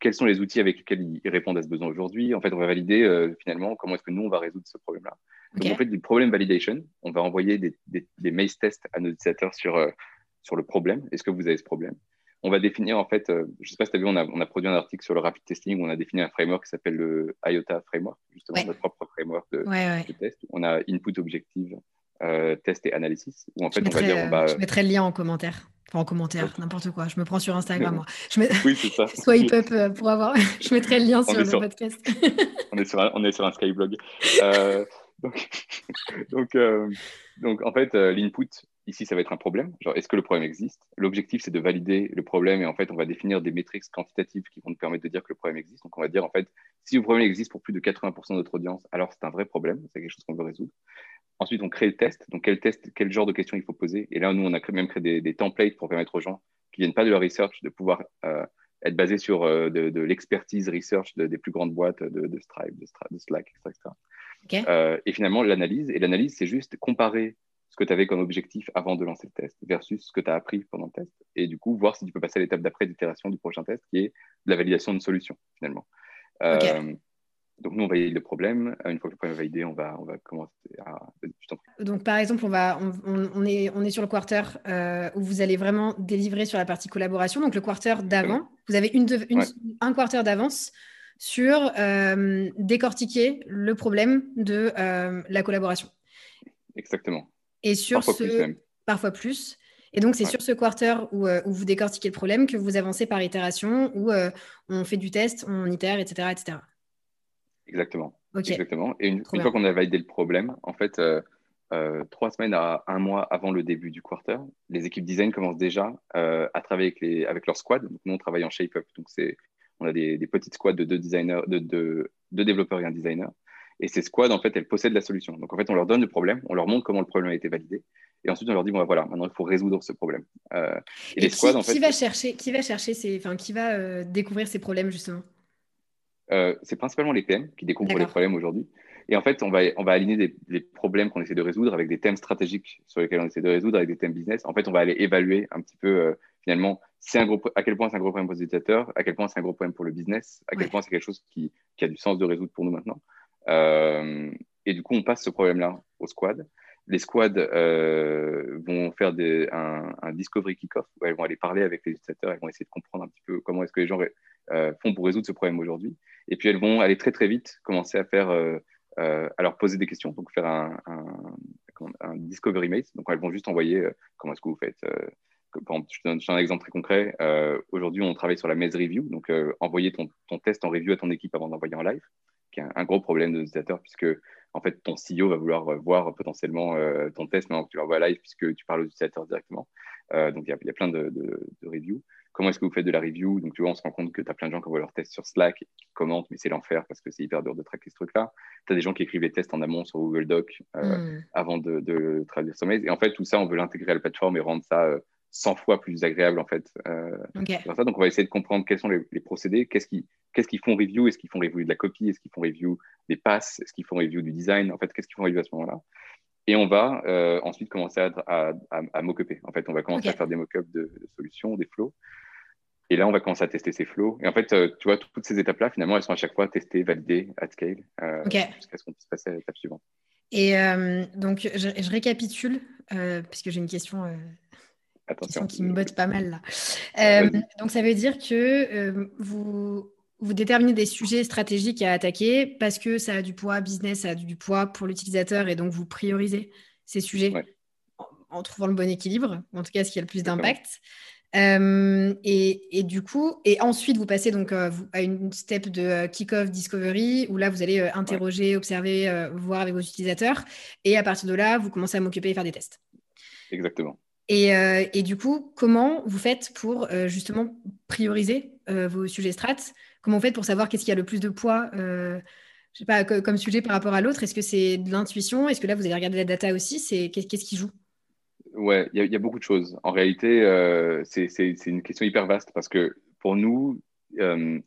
quels sont les outils avec lesquels ils répondent à ce besoin aujourd'hui. En fait, on va valider euh, finalement comment est-ce que nous on va résoudre ce problème-là. Donc en fait, du problème validation, on va envoyer des, des, tests à nos utilisateurs sur, euh, sur le problème. Est-ce que vous avez ce problème? On va définir en fait, je ne sais pas si tu as vu, on a, produit un article sur le rapid testing où on a défini un framework qui s'appelle le IOTA framework, justement notre propre framework de, test. On a input objective, euh, test et analysis.
Où en fait, je, mettrai, on va dire, je mettrai le lien en commentaire. Enfin, en commentaire, n'importe quoi. Je me prends sur Instagram. Moi. Je
Oui, c'est ça. <laughs>
Swipe up euh, pour avoir. <laughs> je mettrai le lien sur le podcast. <laughs>
on, est sur un, on est sur un Skyblog. Euh, donc, donc, donc, en fait, l'input, Ici, ça va être un problème. Genre, est-ce que le problème existe? L'objectif, c'est de valider le problème et en fait, on va définir des métriques quantitatives qui vont nous permettre de dire que le problème existe. Donc, on va dire en fait, si le problème existe pour plus de 80% de notre audience, alors c'est un vrai problème, c'est quelque chose qu'on veut résoudre. Ensuite, on crée le test. Donc, quel test, quel genre de questions il faut poser? Et là, nous, on a même créé des, templates pour permettre aux gens qui viennent pas de la research de pouvoir euh, être basés sur euh, de, l'expertise research des plus grandes boîtes de, Stripe, de, Slack, etc. Euh, et finalement, l'analyse. Et l'analyse, c'est juste comparer ce que tu avais comme objectif avant de lancer le test versus ce que tu as appris pendant le test. Et du coup, voir si tu peux passer à l'étape d'après d'itération du prochain test, qui est la validation de solution, finalement. Euh, donc, nous, on valide le problème. Une fois que le problème est validé, on va, on va commencer à.
Donc, par exemple, on, va, on, est, on est sur le quarter euh, où vous allez vraiment délivrer sur la partie collaboration. Donc, le quarter d'avant, vous avez une, un quarter d'avance sur euh, décortiquer le problème de la collaboration.
Exactement.
Et sur parfois ce, plus parfois plus. Et donc, c'est sur ce quarter où, euh, où, vous décortiquez le problème que vous avancez par itération, où euh, on fait du test, on itère, etc. etc.
Exactement. Exactement. Et une, fois qu'on a validé le problème, en fait, euh, trois semaines à un mois avant le début du quarter, les équipes design commencent déjà à travailler avec, les, avec leur squad. Donc, nous, on travaille en shape-up. Donc, on a des, des, petites squads de deux, designers, de, de, deux développeurs et un designer. Et ces squads, en fait, elles possèdent la solution. Donc, en fait, on leur donne le problème, on leur montre comment le problème a été validé. Et ensuite, on leur dit, bon, voilà, maintenant, il faut résoudre ce problème.
Euh, et, les squads, en fait. Qui va chercher, qui va, chercher ces, enfin, qui va euh, découvrir ces problèmes, justement?
Euh, C'est principalement les PM qui découvrent les problèmes aujourd'hui. Et en fait, on va, on va aligner les problèmes qu'on essaie de résoudre avec des thèmes stratégiques sur lesquels on essaie de résoudre, avec des thèmes business. En fait, on va aller évaluer un petit peu, finalement, un gros, à quel point c'est un gros problème pour les utilisateurs, à quel point c'est un gros problème pour le business, à quel point c'est quelque chose qui, qui, a du sens de résoudre pour nous maintenant. Euh, et du coup, on passe ce problème-là au squad. Les squads euh, vont faire un, discovery kick-off où elles vont aller parler avec les utilisateurs, elles vont essayer de comprendre un petit peu comment est-ce que les gens euh, font pour résoudre ce problème aujourd'hui. Et puis elles vont aller très très vite commencer à faire, à leur poser des questions, donc faire un, discovery mate. Donc elles vont juste envoyer comment est-ce que vous faites. je donne un exemple très concret. aujourd'hui, on travaille sur la maze review, donc envoyer ton, test en review à ton équipe avant d'envoyer en live qui est un, gros problème de l'utilisateur, puisque en fait, ton CEO va vouloir voir potentiellement euh, ton test maintenant que tu l'envoies live, puisque tu parles aux utilisateurs directement. Euh, donc, il y, a plein de, reviews. comment est-ce que vous faites de la review? Donc, tu vois, on se rend compte que tu as plein de gens qui envoient leurs tests sur Slack, qui commentent, mais c'est l'enfer parce que c'est hyper dur de traquer ce truc-là. Tu as des gens qui écrivent les tests en amont sur Google Doc mm. avant de, de traduire sur Maze. Et en fait, tout ça, on veut l'intégrer à la plateforme et rendre ça 100 fois plus agréable en fait. Euh, ça. Donc on va essayer de comprendre quels sont les, procédés, qu'est-ce qu'ils qu'est-ce qu'ils font review, est-ce qu'ils font review de la copie, est-ce qu'ils font review des passes, est-ce qu'ils font review du design, en fait qu'est-ce qu'ils font review à ce moment-là. Et on va euh, ensuite commencer à, à, à, m'occuper. En fait, on va commencer à faire des mock-ups de, solutions, des flows. Et là, on va commencer à tester ces flows. Et en fait, euh, tu vois, toutes ces étapes-là, finalement, elles sont à chaque fois testées, validées, at scale, jusqu'à ce qu'on puisse passer à l'étape suivante.
Et donc, je, je récapitule, puisque j'ai une question Attention. qui me botte pas mal là. Euh, donc ça veut dire que euh, vous, vous déterminez des sujets stratégiques à attaquer parce que ça a du poids business, ça a du poids pour l'utilisateur et donc vous priorisez ces sujets en, trouvant le bon équilibre, en tout cas ce qui a le plus d'impact. Euh, et, et, du coup, et ensuite vous passez donc à une step de kick-off discovery où là vous allez interroger, observer, voir avec vos utilisateurs et à partir de là vous commencez à m'occuper et faire des tests.
Exactement.
Euh, et, du coup, comment vous faites pour euh, justement prioriser euh, vos sujets strates Comment vous faites pour savoir qu'est-ce qui a le plus de poids je sais pas, comme sujet par rapport à l'autre? Est-ce que c'est de l'intuition? Est-ce que là, vous allez regarder la data aussi? C'est Qu'est-ce qui joue?
Ouais, il y, a beaucoup de choses. En réalité, c'est une question hyper vaste parce que pour nous, on,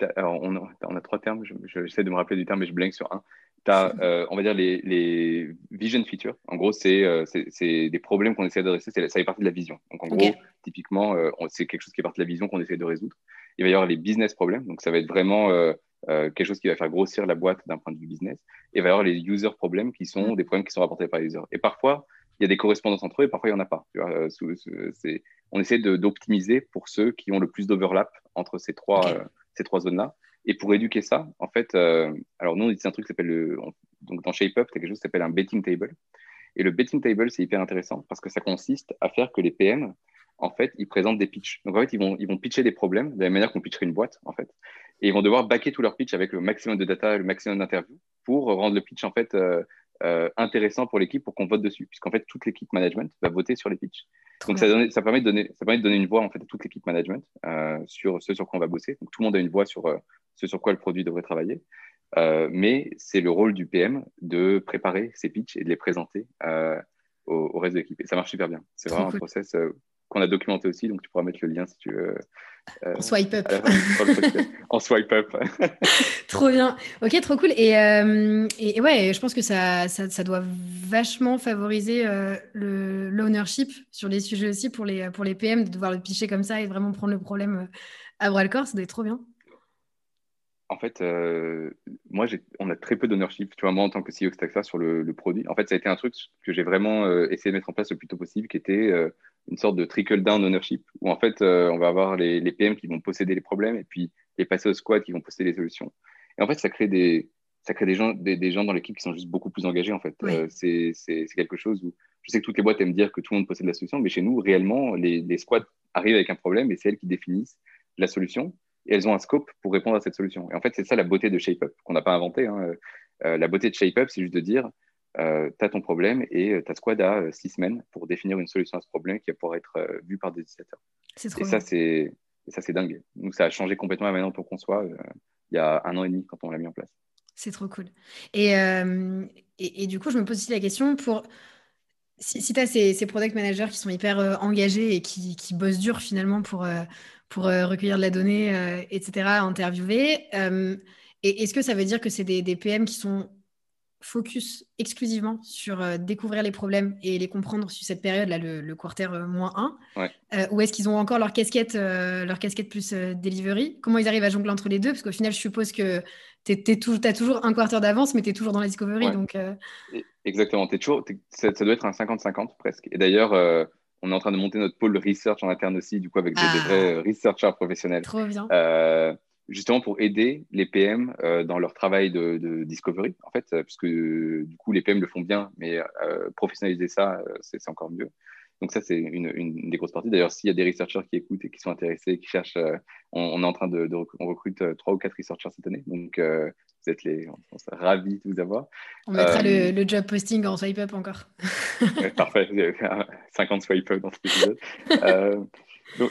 a, trois termes. J'essaie de me rappeler du terme, mais je blank sur un. Tu as, <laughs> on va dire, les, les, vision features. En gros, c'est euh, des problèmes qu'on essaie d'adresser. Ça fait partie de la vision. Donc, en gros, typiquement, euh, c'est quelque chose qui est partie de la vision qu'on essaie de résoudre. Il va y avoir les business problèmes. Donc, ça va être vraiment quelque chose qui va faire grossir la boîte d'un point de vue business. Et il va y avoir les user problèmes qui sont mm. des problèmes qui sont rapportés par les users. Et parfois, il y a des correspondances entre eux et parfois, il n'y en a pas. Tu vois, on essaie d'optimiser pour ceux qui ont le plus d'overlap entre ces trois, ces trois zones-là. Et pour éduquer ça, en fait, euh, alors nous, on utilise un truc qui s'appelle le. Donc dans ShapeUp, c'est quelque chose qui s'appelle un betting table. Et le betting table, c'est hyper intéressant parce que ça consiste à faire que les PM, en fait, ils présentent des pitchs. Donc en fait, ils vont, ils vont pitcher des problèmes de la manière qu'on pitcherait une boîte, en fait. Et ils vont devoir backer tout leur pitch avec le maximum de data, le maximum d'interviews pour rendre le pitch, en fait, euh, euh, intéressant pour l'équipe pour qu'on vote dessus. Puisqu'en fait, toute l'équipe management va voter sur les pitchs. Donc ça, ça, permet de donner, ça permet de donner une voix en fait à toute l'équipe management sur ce sur quoi on va bosser. Donc tout le monde a une voix sur ce sur quoi le produit devrait travailler. Euh, mais c'est le rôle du PM de préparer ses pitchs et de les présenter euh, au, reste de l'équipe. Et ça marche super bien. C'est vraiment un process euh, qu'on a documenté aussi, donc tu pourras mettre le lien si tu veux.
en swipe up. <laughs>
en swipe up. <laughs>
trop bien. Ok, trop cool. Et, et, ouais, je pense que ça, ça, ça doit vachement favoriser le l'ownership sur les sujets aussi pour les, pour les PM, de devoir le pitcher comme ça et vraiment prendre le problème à bras le corps. Ça doit être trop bien
en fait, euh, moi, on a très peu d'ownership, tu vois, moi, en tant que CEO Staxa sur le, produit. En fait, ça a été un truc que j'ai vraiment euh, essayé de mettre en place le plus tôt possible, qui était euh, une sorte de trickle-down ownership, où en fait, on va avoir les, PM qui vont posséder les problèmes et puis les passer au squad qui vont posséder les solutions. Et en fait, ça crée des, ça crée des, gens, des, gens dans l'équipe qui sont juste beaucoup plus engagés, en fait. c'est quelque chose où je sais que toutes les boîtes aiment dire que tout le monde possède la solution, mais chez nous, réellement, les, les squads arrivent avec un problème et c'est elles qui définissent la solution et elles ont un scope pour répondre à cette solution. Et en fait, c'est ça la beauté de ShapeUp, qu'on n'a pas inventé. Hein. Euh, la beauté de ShapeUp, c'est juste de dire, euh, tu as ton problème et euh, ta squad a six semaines pour définir une solution à ce problème qui va pouvoir être vue par des utilisateurs. Et ça, c'est ça, c'est dingue. Donc, ça a changé complètement la manière dont on conçoit il y a un an et demi quand on l'a mis en place.
C'est trop cool. Et, et, du coup, je me pose aussi la question pour si, si tu as ces, ces, product managers qui sont hyper engagés et qui, qui, bossent dur finalement pour, pour euh, recueillir de la donnée, euh, etc., interviewer. Euh, et est-ce que ça veut dire que c'est des, PM qui sont focus exclusivement sur découvrir les problèmes et les comprendre sur cette période-là, le, quarter moins 1 Ou est-ce qu'ils ont encore leur casquette, leur casquette plus delivery? Comment ils arrivent à jongler entre les deux? Parce qu'au final, je suppose que tu as toujours un quarter d'avance, mais tu es toujours dans la discovery. Donc,
Exactement. Es toujours, ça, doit être un 50-50 presque. Et d'ailleurs, on est en train de monter notre pôle research en interne aussi, du coup, avec des, ah. vrais researchers professionnels.
Trop bien.
Euh, justement pour aider les PM euh, dans leur travail de, discovery, en fait, parce que du coup, les PM le font bien, mais euh, professionnaliser ça, c'est encore mieux. Donc ça, c'est une, des grosses parties. D'ailleurs, s'il y a des researchers qui écoutent et qui sont intéressés, qui cherchent, on, est en train de, on recrute trois ou quatre researchers cette année. Donc, vous êtes les, on ravis de vous avoir.
On mettra le, le, job posting en swipe up encore. <laughs>
parfait, 50 swipe up dans cet épisode.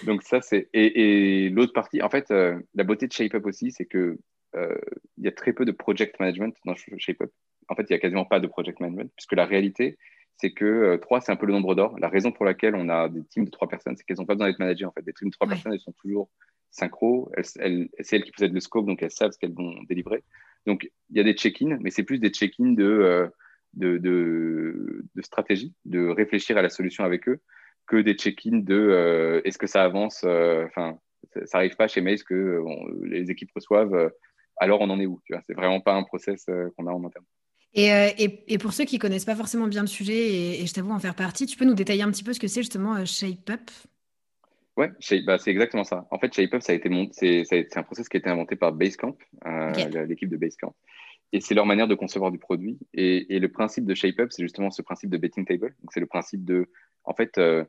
donc, ça, c'est. Et, l'autre partie, en fait, euh, la beauté de ShapeUp aussi, c'est que euh, il y a très peu de project management dans ShapeUp. En fait, il n'y a quasiment pas de project management, puisque la réalité, c'est que 3, c'est un peu le nombre d'or. La raison pour laquelle on a des teams de 3 personnes, c'est qu'elles n'ont pas besoin d'être managées. En fait, des teams de 3 personnes, elles sont toujours synchro. c'est elles qui possèdent le scope, donc elles savent ce qu'elles vont délivrer. Donc, il y a des check-ins, mais c'est plus des check-ins de, de, stratégie, de réfléchir à la solution avec eux que des check-ins de euh, est-ce que ça avance euh, Enfin, ça n'arrive pas chez Maze que euh, les équipes reçoivent. alors on en est où c'est vraiment pas un process qu'on a en interne.
Et, pour ceux qui connaissent pas forcément bien le sujet, et, et je t'avoue en faire partie, tu peux nous détailler un petit peu ce que c'est justement ShapeUp
Ouais, bah, c'est exactement ça. En fait, ShapeUp, ça a été c'est un process qui a été inventé par Basecamp, l'équipe de Basecamp. Et c'est leur manière de concevoir du produit. Et, et le principe de ShapeUp, c'est justement ce principe de betting table. Donc, c'est le principe de en fait, euh,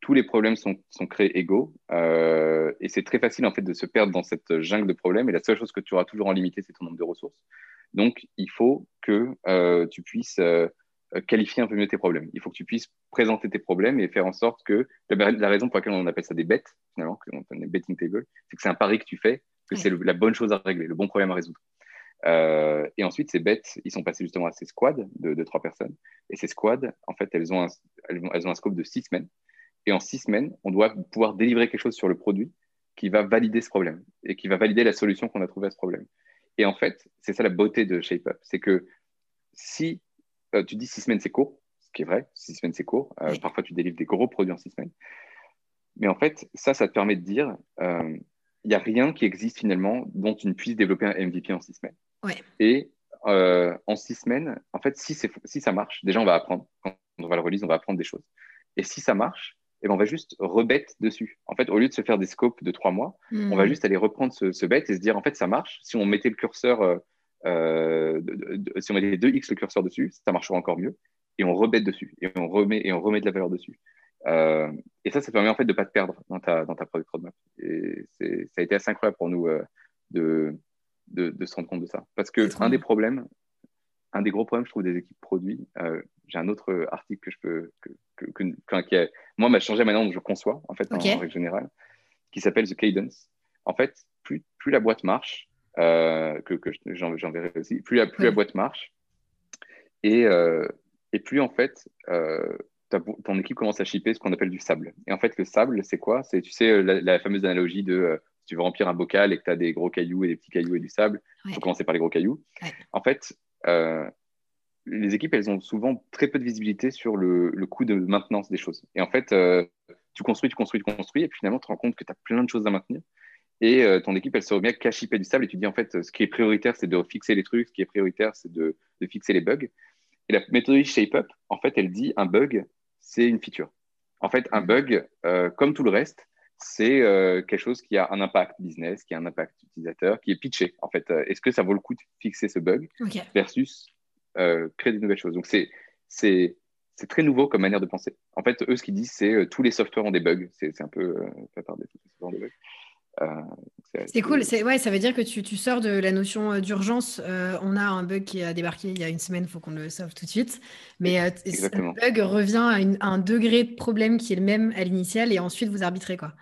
tous les problèmes sont, créés égaux euh, et c'est très facile en fait de se perdre dans cette jungle de problèmes et la seule chose que tu auras toujours en limité c'est ton nombre de ressources. Donc il faut que euh, tu puisses qualifier un peu mieux tes problèmes. Il faut que tu puisses présenter tes problèmes et faire en sorte que la, raison pour laquelle on appelle ça des bêtes finalement, que on des betting table, c'est que c'est un pari que tu fais, que c'est la bonne chose à régler, le bon problème à résoudre. et ensuite, ces bêtes, ils sont passés justement à ces squads de, trois personnes. Et ces squads, en fait, elles ont elles ont un scope de six semaines. Et en six semaines, on doit pouvoir délivrer quelque chose sur le produit qui va valider ce problème et qui va valider la solution qu'on a trouvée à ce problème. Et en fait, c'est ça la beauté de ShapeUp. C'est que si euh, tu dis six semaines, c'est court, ce qui est vrai, six semaines, c'est court. Euh, parfois, tu délivres des gros produits en six semaines. Mais en fait, ça, ça te permet de dire, euh, il n'y a rien qui existe finalement dont tu ne puisses développer un MVP en six semaines. Et en six semaines, en fait, si, si ça marche, déjà, on va apprendre on va le release, on va apprendre des choses. Et si ça marche, eh ben, on va juste rebête dessus. En fait, au lieu de se faire des scopes de trois mois, on va hmm. juste aller reprendre ce, ce et se dire, en fait, ça marche. Si on mettait le curseur, euh, euh, si on mettait 2x le curseur dessus, ça marchera encore mieux. Et on rebête dessus. Et on remet, et on remet de la valeur dessus. Euh, et ça, ça permet en fait de ne pas te perdre dans ta, dans ta product roadmap. Et ça a été assez incroyable pour nous de, de, de, se rendre compte de ça. Parce que un des problèmes, un des gros problèmes, je trouve, des équipes produits, euh, j'ai un autre euh, article que je peux, que, que, qui a, moi, m'a changé manière dont je conçois, en fait, en, règle générale, qui s'appelle The Cadence. En fait, plus, plus la boîte marche, euh, que, que j'enverrai aussi, plus la, plus la boîte marche, et, et plus, en fait, ton équipe commence à shipper ce qu'on appelle du sable. Et en fait, le sable, c'est quoi? C'est, tu sais, la, fameuse analogie de si tu veux remplir un bocal et que tu as des gros cailloux et des petits cailloux et du sable, il faut commencer par les gros cailloux. En fait, euh, les équipes, elles ont souvent très peu de visibilité sur le, coût de maintenance des choses. Et en fait, euh, tu construis, tu construis, tu construis, et puis finalement, tu te rends compte que tu as plein de choses à maintenir. Et euh, ton équipe, elle se remet à chipper du sable, et tu dis, en fait, ce qui est prioritaire, c'est de fixer les trucs, ce qui est prioritaire, c'est de, fixer les bugs. Et la méthodologie ShapeUp, en fait, elle dit, un bug, c'est une feature. En fait, un bug, comme tout le reste, c'est quelque chose qui a un impact business, qui a un impact utilisateur, qui est pitché. En fait, est-ce que ça vaut le coup de fixer ce bug versus euh, créer des nouvelles choses? Donc, c'est, c'est, c'est très nouveau comme manière de penser. En fait, eux, ce qu'ils disent, c'est euh, tous les softwares ont des bugs. C'est, c'est un peu euh, les softwares ont des bugs.
Euh, c'est cool, ouais, ça veut dire que tu, tu sors de la notion d'urgence. on a un bug qui a débarqué il y a une semaine, il faut qu'on le sauve tout de suite. Mais le bug revient à, un degré de problème qui est le même à l'initial et ensuite vous arbitrez quoi.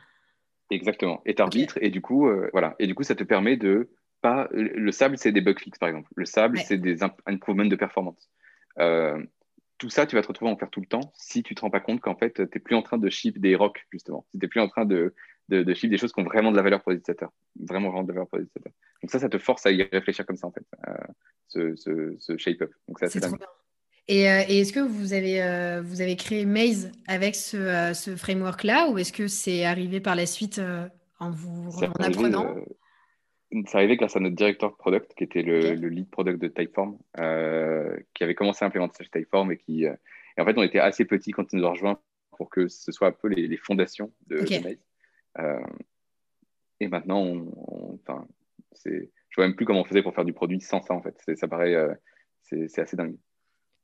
Exactement. Et tu arbitres et du coup, voilà. Et du coup, ça te permet de pas. Le sable, c'est des bugs fixes, par exemple. Le sable, c'est des improvements de performance. Euh, tout ça, tu vas te retrouver à en faire tout le temps si tu te rends pas compte qu'en fait, tu n'es plus en train de ship des rocks, justement. Si tu n'es plus en train de, de, ship des choses qui ont vraiment de la valeur pour les utilisateurs. Vraiment, vraiment de la valeur pour les utilisateurs. Donc ça, ça te force à y réfléchir comme ça, en fait, euh, ce, ce, shape-up. Donc ça, c'est trop bien.
Et, euh, et est-ce que vous avez, vous avez créé Maze avec ce, ce framework-là ou est-ce que c'est arrivé par la suite en vous en apprenant?
c'est arrivé grâce à notre directeur product, qui était le, lead product de Typeform, euh, qui avait commencé à implémenter Typeform et qui. Euh, et en fait, on était assez petits quand il nous a rejoint pour que ce soit un peu les, fondations de, Maze. Euh, et maintenant, on, c'est, je vois même plus comment on faisait pour faire du produit sans ça, en fait. ça paraît. c'est assez dingue.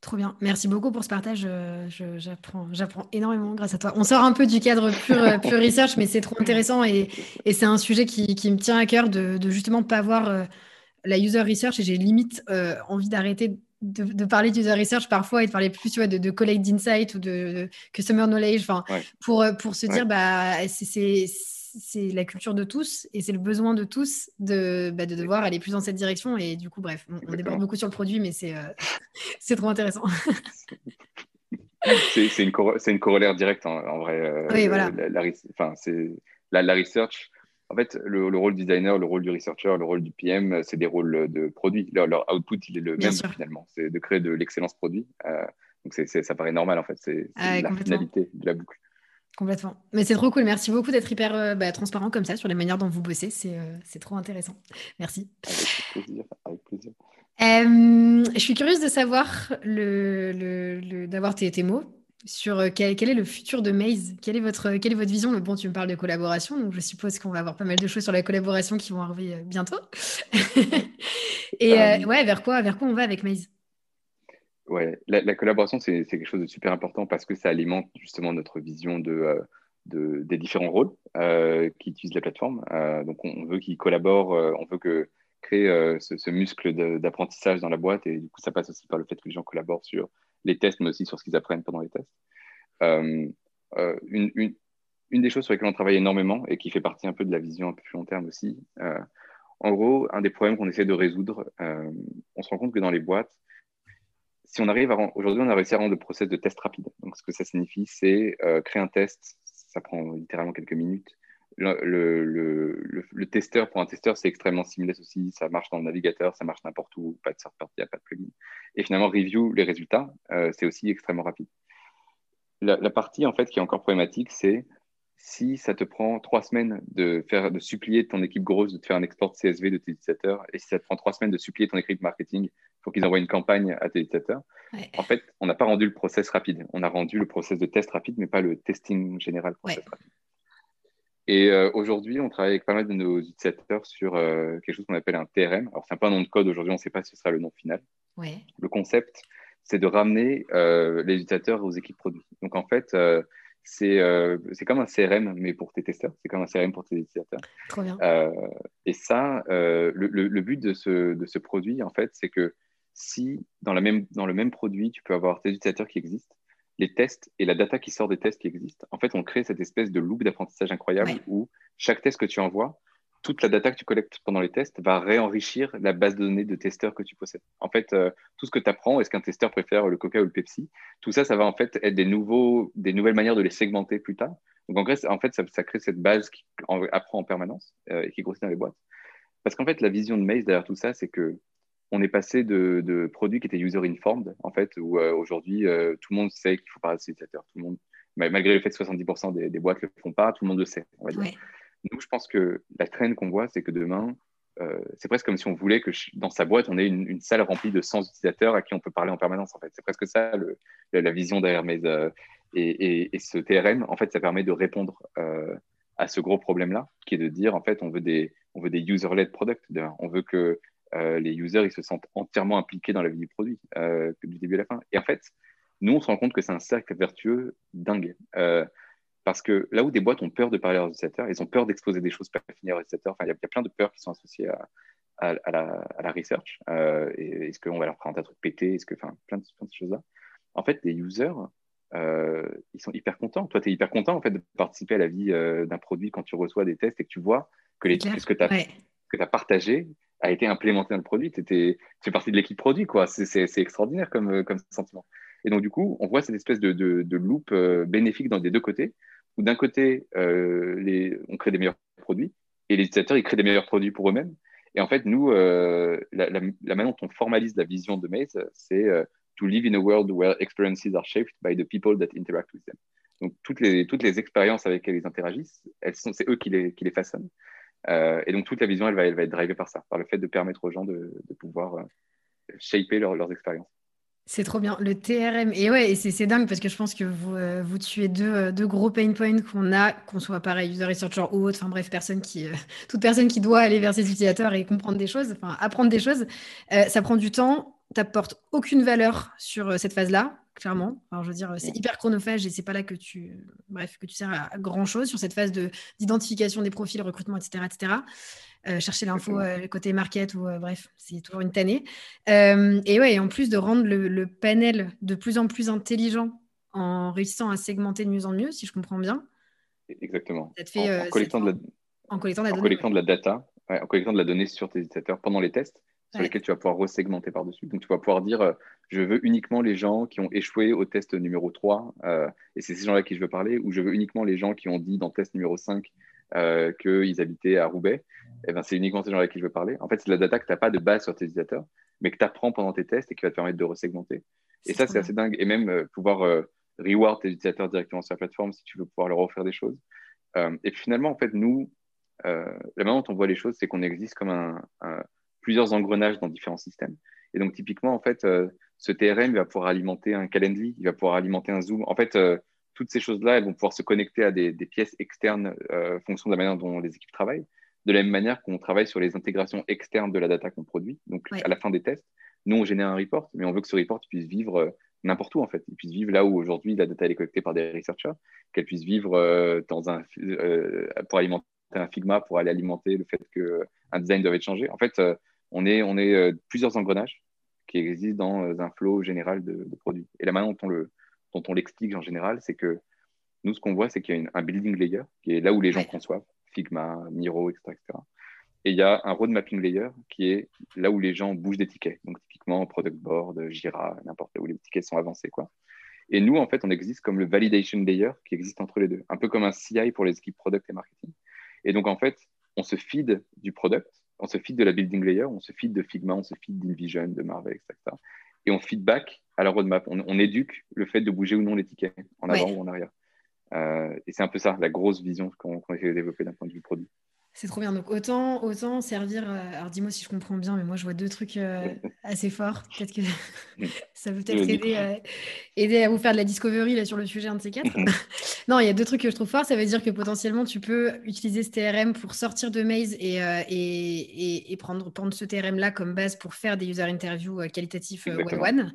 Trop bien. Merci beaucoup pour ce partage. Euh, j'apprends, j'apprends énormément grâce à toi. On sort un peu du cadre pur, euh, pur research, mais c'est trop intéressant et, c'est un sujet qui, me tient à cœur de, de justement pas voir euh, la user research et j'ai limite envie d'arrêter de, parler d'user research parfois et de parler plus tu vois, de, de collect d'insight ou de, customer knowledge, pour, pour se dire, bah, c'est c'est la culture de tous et c'est le besoin de tous de, bah, de devoir aller plus dans cette direction. Et du coup, bref, on, déborde beaucoup sur le produit, mais c'est <laughs> c'est trop intéressant.
c'est une, une, corollaire directe en, vrai.
Euh, oui, voilà.
La, enfin, la, la, research, en fait, le, rôle designer, le rôle du researcher, le rôle du PM, c'est des rôles de produit. Leur, output, il est le même finalement. C'est de créer de l'excellence produit. Euh, donc, ça paraît normal en fait. C'est la finalité de la boucle.
Complètement. Mais c'est trop cool. Merci beaucoup d'être hyper euh, bah, transparent comme ça sur les manières dont vous bossez. C'est trop intéressant. Merci. Avec plaisir. Avec plaisir. Euh, je suis curieuse de savoir, le, d'avoir tes, mots sur euh, quel, est le futur de Maze? Quelle est, votre, quelle est votre vision? Bon, tu me parles de collaboration, donc je suppose qu'on va avoir pas mal de choses sur la collaboration qui vont arriver euh, bientôt. <laughs> Et ouais, vers quoi, vers quoi on va avec Maze?
Ouais, la, collaboration, c'est, quelque chose de super important parce que ça alimente justement notre vision de, des différents rôles qui utilisent la plateforme. donc, on veut qu'ils collaborent, on veut que créer euh, ce, muscle d'apprentissage dans la boîte. Et du coup, ça passe aussi par le fait que les gens collaborent sur les tests, mais aussi sur ce qu'ils apprennent pendant les tests. Euh, euh, une, des choses sur lesquelles on travaille énormément et qui fait partie un peu de la vision un peu plus long terme aussi, en gros, un des problèmes qu'on essaie de résoudre, on se rend compte que dans les boîtes, si on arrive à aujourd'hui, on a réussi à rendre le process de test rapide. Donc, ce que ça signifie, c'est créer un test, ça prend littéralement quelques minutes le, le, le, testeur, pour un testeur, c'est extrêmement similaire aussi. Ça marche dans le navigateur, ça marche n'importe où, pas de third party, pas de plugin. Et finalement, review les résultats, euh, c'est aussi extrêmement rapide. La, partie en fait qui est encore problématique, c'est si ça te prend trois semaines de faire de supplier ton équipe grosse de te faire un export CSV de tes utilisateurs, et si ça te prend trois semaines de supplier ton équipe marketing pour qu'ils envoient une campagne à tes utilisateurs, en fait, on n'a pas rendu le process rapide. On a rendu le process de test rapide, mais pas le testing général process rapide. Et euh, aujourd'hui, on travaille avec pas mal de nos utilisateurs sur euh, quelque chose qu'on appelle un TRM. Alors, c'est un peu un nom de code. Aujourd'hui, on ne sait pas si ce sera le nom final. Le concept, c'est de ramener euh, les utilisateurs aux équipes produits. Donc, en fait, c'est comme un CRM, mais pour tes testeurs. C'est comme un CRM pour tes utilisateurs.
Trop bien.
et ça, le, le, but de ce, de ce produit, en fait, c'est que si dans, la même, dans le même produit, tu peux avoir tes utilisateurs qui existent, les tests et la data qui sort des tests qui existent. En fait, on crée cette espèce de loop d'apprentissage incroyable où chaque test que tu envoies, toute la data que tu collectes pendant les tests va réenrichir la base de données de testeurs que tu possèdes. En fait, euh, tout ce que tu apprends, est-ce qu'un testeur préfère le Coca ou le Pepsi? Tout ça, ça va en fait être des, nouveaux, des nouvelles manières de les segmenter plus tard. Donc, en, fait, ça, crée cette base qui apprend en permanence euh, et qui grossit dans les boîtes. Parce qu'en fait, la vision de Maze derrière tout ça, c'est que on est passé de, produits qui étaient user-informed, en fait, où euh, aujourd'hui, euh, tout le monde sait qu'il faut parler à Tout le monde, malgré le fait que 70% des, boîtes ne le font pas, tout le monde le sait, on va dire. Donc, je pense que la traîne qu'on voit, c'est que demain, euh, c'est presque comme si on voulait que dans sa boîte, on ait une, salle remplie de 100 utilisateurs à qui on peut parler en permanence, en fait. C'est presque ça la vision derrière mes... Et, et, ce TRM, en fait, ça permet de répondre à ce gros problème-là, qui est de dire, en fait, on veut des, on veut des user-led products. On veut que euh, les users ils se sentent entièrement impliqués dans la vie du produit euh, du début à la fin. Et en fait, nous, on se rend compte que c'est un cercle vertueux dingue. Euh, parce que là où des boîtes ont peur de parler à leurs utilisateurs, ils ont peur d'exposer des choses pas finies à leurs utilisateurs. Enfin, il y, a plein de peurs qui sont associées à, la, research. Est-ce qu'on va leur prendre un truc pété Est-ce que, enfin, plein de, plein de choses-là. En fait, les users, ils sont hyper contents. Toi, tu es hyper content en fait, de participer à la vie d'un produit quand tu reçois des tests et que tu vois que les, ce que tu as, as, partagé a été implémenté dans le produit. tu fais partie de l'équipe produit, quoi. C'est extraordinaire comme, euh, comme sentiment. Et donc, du coup, on voit cette espèce de, de, loop euh, bénéfique dans les deux côtés, où d'un côté, euh, les, on crée des meilleurs produits, et les utilisateurs, ils créent des meilleurs produits pour eux-mêmes. Et en fait, nous, la, la, manière dont on formalise la vision de Maze, c'est to live in a world where experiences are shaped by the people that interact with them. Donc, toutes les, toutes les expériences avec lesquelles ils interagissent, c'est eux qui les, qui les façonnent. Euh, et donc toute la vision, elle va, être drivée par ça, par le fait de permettre aux gens de, pouvoir euh, shaper leurs expériences.
C'est trop bien, le TRM. Et ouais, c'est dingue parce que je pense que vous, euh, tuez deux, deux, gros pain points qu'on a, qu'on soit pareil, user researcher ou autre, enfin bref, personne qui, <laughs> toute personne qui doit aller vers ses utilisateurs et comprendre des choses, enfin apprendre des choses. ça prend du temps, t'apportes aucune valeur sur cette phase-là. Clairement. Alors, je veux dire, c'est hyper chronophage et c'est pas là que tu, bref, que tu sers à, grand chose sur cette phase de d'identification des profils, recrutement, etc., etc. Euh, chercher l'info euh, côté market ou bref, c'est toujours une tannée. et ouais, en plus de rendre le, panel de plus en plus intelligent en réussissant à segmenter de mieux en mieux, si je comprends bien.
Exactement. en, collectant de la,
en collectant de
la, collectant de la data, en collectant de la donnée sur tes utilisateurs pendant les tests sur lesquels tu vas pouvoir resegmenter par-dessus. Donc, tu vas pouvoir dire, euh, je veux uniquement les gens qui ont échoué au test numéro 3, euh, et c'est ces gens-là qui je veux parler, ou je veux uniquement les gens qui ont dit dans le test numéro 5 euh, qu'ils habitaient à Roubaix. Et eh ben, c'est uniquement ces gens-là qui je veux parler. En fait, c'est de la data que tu n'as pas de base sur tes utilisateurs, mais que tu apprends pendant tes tests et qui va te permettre de resegmenter. Et ça, c'est assez dingue. Et même pouvoir reward tes utilisateurs directement sur la plateforme si tu veux pouvoir leur offrir des choses. et puis finalement, en fait, nous, la manière dont on voit les choses, c'est qu'on existe comme un plusieurs engrenages dans différents systèmes. Et donc, typiquement, en fait, euh, ce TRM va pouvoir alimenter un Calendly, il va pouvoir alimenter un Zoom. En fait, euh, toutes ces choses-là, elles vont pouvoir se connecter à des, pièces externes euh, fonction de la manière dont les équipes travaillent. De la même manière qu'on travaille sur les intégrations externes de la data qu'on produit. Donc, à la fin des tests, nous, on génère un report, mais on veut que ce report puisse vivre n'importe où, en fait. Il puisse vivre là où aujourd'hui la data est collectée par des researchers, qu'elle puisse vivre dans un, pour alimenter un Figma, pour aller alimenter le fait qu'un design doit être changé. En fait, on est, on est euh, plusieurs engrenages qui existent dans euh, un flow général de, produits. Et la manière dont on, le, dont on l'explique en général, c'est que nous, ce qu'on voit, c'est qu'il y a un building layer qui est là où les gens conçoivent, Figma, Miro, etc., etc. Et il y a un road mapping layer qui est là où les gens bougent des tickets. Donc, typiquement, product board, Jira, n'importe où les tickets sont avancés. Quoi. Et nous, en fait, on existe comme le validation layer qui existe entre les deux, un peu comme un CI pour les équipes product et marketing. Et donc, en fait, on se feed du product on se feed de la building layer, on se feed de Figma, on se feed d'InVision, de Marvel, etc. Et on feedback à la roadmap. On, éduque le fait de bouger ou non les tickets, en avant ou en arrière. Euh, et c'est un peu ça, la grosse vision qu'on essaie de développer d'un point de vue produit.
C'est trop bien. Donc autant, autant servir. Euh, alors dis-moi si je comprends bien, mais moi je vois deux trucs euh, <laughs> assez forts. Peut-être que <laughs> ça peut peut-être aider, à, aider à vous faire de la discovery là, sur le sujet un de ces quatre. <laughs> non, il y a deux trucs que je trouve forts. Ça veut dire que potentiellement tu peux utiliser ce TRM pour sortir de Maze et, euh, et, et, prendre, prendre ce TRM là comme base pour faire des user interviews qualitatifs one-one.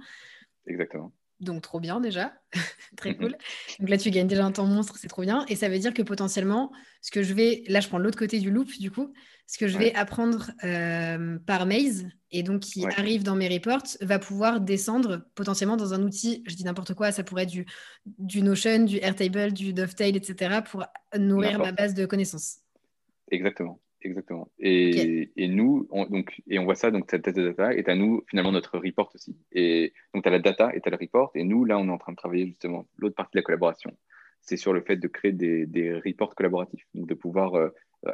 Exactement.
Donc, trop bien déjà. <laughs> Très cool. Donc là, tu gagnes déjà un temps monstre, c'est trop bien. Et ça veut dire que potentiellement, ce que je vais, là, je prends l'autre côté du loop, du coup, ce que je vais apprendre euh, par Maze, et donc qui arrive dans mes reports, va pouvoir descendre potentiellement dans un outil, je dis n'importe quoi, ça pourrait être du, du Notion, du Airtable, du Dovetail, etc., pour nourrir ma base de connaissances.
Exactement. Exactement. Et, et nous, on, donc, et on voit ça, donc cette data est à nous, finalement, notre report aussi. Et donc, tu as la data et tu as le report. Et nous, là, on est en train de travailler justement l'autre partie de la collaboration. C'est sur le fait de créer des, des reports collaboratifs, donc de pouvoir euh,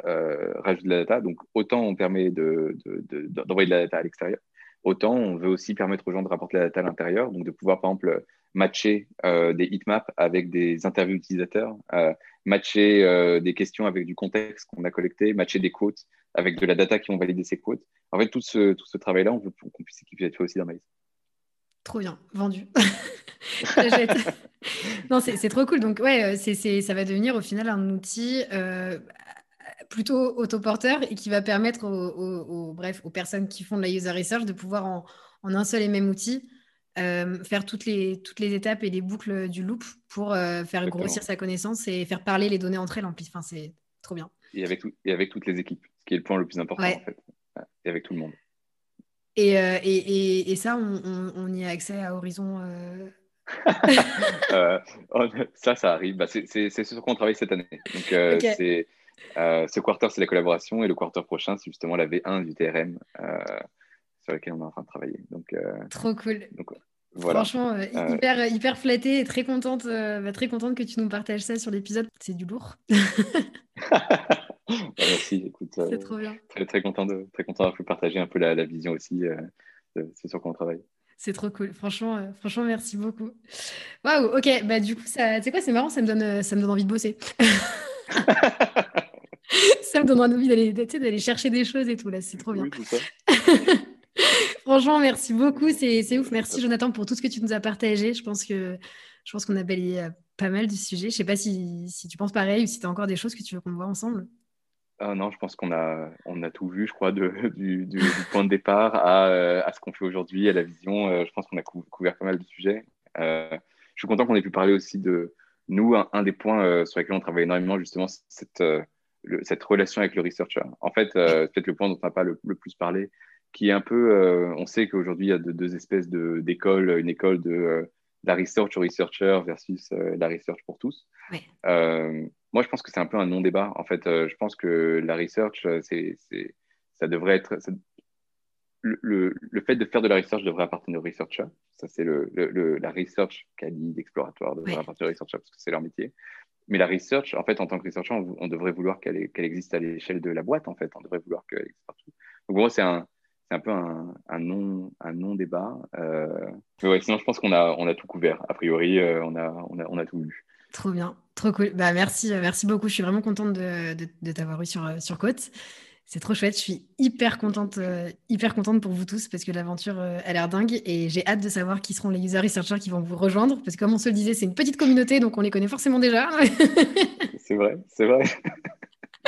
euh, rajouter de la data. Donc, autant on permet d'envoyer de, de, de, la data à l'extérieur, autant on veut aussi permettre aux gens de rapporter la data à l'intérieur, donc de pouvoir, par exemple, matcher euh, des heatmaps avec des interviews utilisateurs, euh, matcher euh, des questions avec du contexte qu'on a collecté, matcher des quotes avec de la data qui ont validé ces quotes. En fait, tout ce, tout ce travail-là, on veut qu'on puisse équiper fait aussi dans Maïs.
Trop bien, vendu. <laughs> non, c'est trop cool. Donc, ouais, ça va devenir au final un outil plutôt autoporteur et qui va permettre aux, bref, aux personnes qui font de la user research de pouvoir en, en un seul et même outil euh, faire toutes les, toutes les étapes et les boucles du loop pour euh, faire grossir sa connaissance et faire parler les données entre elles. En plus, enfin, c'est trop bien.
Et avec, et avec toutes les équipes, ce qui est le point le plus important, en fait. Et avec tout le monde.
Et, euh, et, et, ça, on, on, y a accès à Horizon <laughs>
Ça, ça arrive. Bah, c'est sur ce qu'on travaille cette année. Donc, c'est ce quarter, c'est la collaboration. Et le quarter prochain, c'est justement la V1 du TRM sur lequel on est en train de travailler. Donc, euh,
Trop cool. Franchement, euh, euh, hyper, hyper flattée et très contente, bah, très contente que tu nous partages ça sur l'épisode. C'est du lourd. <laughs>
Bah, merci, écoute.
C'est trop bien.
Très, très content de très content d'avoir pu partager un peu la, la vision aussi. c'est sur quoi on travaille.
C'est trop cool. Franchement, franchement, merci beaucoup. Waouh, ok. Bah, du coup, ça, tu sais quoi, c'est marrant, ça me, donne, ça me donne envie de bosser. <laughs> <laughs> ça me donne envie d'aller, d'aller chercher des choses et tout, là. C'est trop bien. Oui. Franchement, merci beaucoup. C'est ouf. Merci, Jonathan, pour tout ce que tu nous as partagé. Je pense que je pense qu'on a balayé euh, pas mal du sujet. Je sais pas si, si tu penses pareil ou si tu as encore des choses que tu veux qu'on voit ensemble.
Ah non, je pense qu'on a, on a tout vu, je crois, de, <laughs> du, du, point de départ à, euh, à ce qu'on fait aujourd'hui, à la vision. Euh, je pense qu'on a couvert pas mal de sujets. je suis content qu'on ait pu parler aussi de nous, un, des points sur lesquels on travaille énormément, justement, cette, cette relation avec le researcher. En fait, peut-être le point dont on n'a pas le, plus parlé, qui est un peu, on sait qu'aujourd'hui, il y a deux espèces d'écoles, une école de la research researcher versus la research pour tous. moi, je pense que c'est un peu un non-débat. En fait, je pense que la research, c'est, ça devrait être, le, le, fait de faire de la research devrait appartenir aux researchers. Ça, c'est le, la research quali exploratoire devrait appartenir aux researchers parce que c'est leur métier. Mais la research, en fait, en tant que researcher, on, devrait vouloir qu'elle qu'elle existe à l'échelle de la boîte, en fait. On devrait vouloir qu'elle existe partout. Donc, moi, c'est un, c'est un peu un, un, non, un non-débat. Euh... Mais ouais, sinon, je pense qu'on a, on a tout couvert. A priori, euh, on, a, on, a, on a tout lu.
Trop bien, trop cool. Bah, merci, merci beaucoup. Je suis vraiment contente de, de, de t'avoir eu sur, sur Côte. C'est trop chouette. Je suis hyper contente, euh, hyper contente pour vous tous parce que l'aventure euh, a l'air dingue et j'ai hâte de savoir qui seront les user researchers qui vont vous rejoindre parce que comme on se le disait, c'est une petite communauté donc on les connaît forcément déjà. <laughs>
c'est vrai, c'est vrai. <laughs>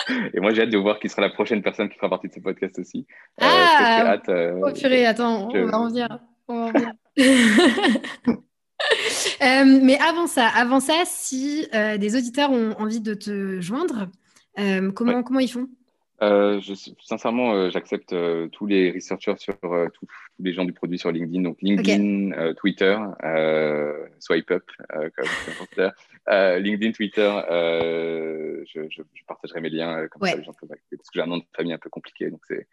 <laughs> Et moi, j'ai hâte de voir qui sera la prochaine personne qui fera partie de ce podcast aussi.
Euh, ah, hâte, oh purée, attends, on va en venir. On va <laughs> mais avant ça, avant ça, si des auditeurs ont envie de te joindre, comment, comment ils font?
Euh, je, sincèrement, euh, j'accepte euh, tous les researchers sur tous les gens du produit sur LinkedIn. Donc LinkedIn, Twitter, Swipe Up, comme LinkedIn, Twitter, je, je, je, partagerai mes liens comme ça les gens peuvent parce que j'ai un nom de famille un peu compliqué. Donc c'est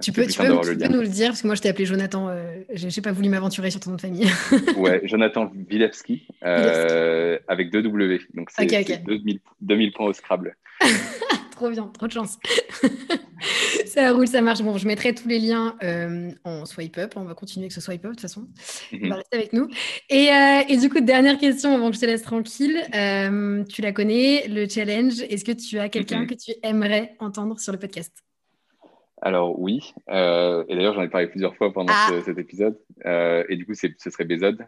tu peux, tu peux, nous le dire, parce que moi je t'ai appelé Jonathan, je n'ai pas voulu m'aventurer sur ton nom de famille. <laughs>
ouais, Jonathan Vilevski, avec deux W, donc c'est 2000, 2000 points au Scrabble. <laughs>
trop bien, trop de chance. <laughs> ça roule, ça marche. Bon, je mettrai tous les liens euh, en swipe up. On va continuer avec ce swipe up de toute façon. On va mhm. rester avec nous. Et, euh, et, du coup, dernière question avant que je te laisse tranquille. Euh, tu la connais, le challenge. Est-ce que tu as quelqu'un mhm. que tu aimerais entendre sur le podcast?
Alors oui, et d'ailleurs j'en ai parlé plusieurs fois pendant ah. cet épisode. et du coup, ce serait Bézod,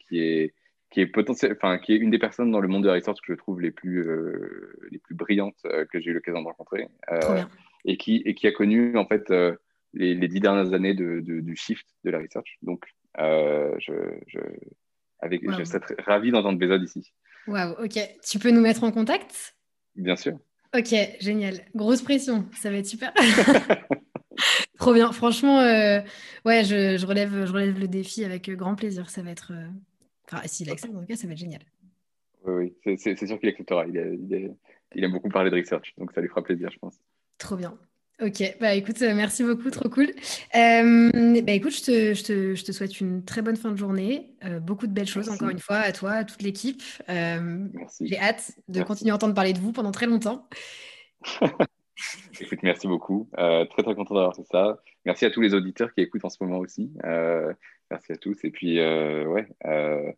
qui est qui est potentiel, enfin, qui est une des personnes dans le monde de la research que je trouve les plus, euh, les plus brillantes euh, que j'ai eu l'occasion de rencontrer. Euh, et, qui, et qui a connu, en fait, les, les, dix dernières années de, du shift de la research. Donc, je, je, avec, je serais ravi d'entendre Bézod ici.
Waouh, ok. Tu peux nous mettre en contact?
Bien sûr.
Ok, génial. Grosse pression, ça va être super. <laughs> Trop bien. Franchement, ouais, je, je, relève, je relève le défi avec grand plaisir. Ça va être, Enfin, s'il accepte, en tout cas, ça va être génial.
Oui, oui. c'est sûr qu'il acceptera. Il, il, aime beaucoup parler de research, donc ça lui fera plaisir, je pense.
Trop bien. Ok, bah écoute, euh, merci beaucoup, trop cool. Euh, bah écoute, je te, je, te, je te, souhaite une très bonne fin de journée, euh, beaucoup de belles choses encore une fois à toi, à toute l'équipe. J'ai hâte de continuer à entendre parler de vous pendant très longtemps. <laughs>
écoute, merci beaucoup. très très content d'avoir fait ça. Merci à tous les auditeurs qui écoutent en ce moment aussi. Merci à tous. Et puis, euh, ouais, euh,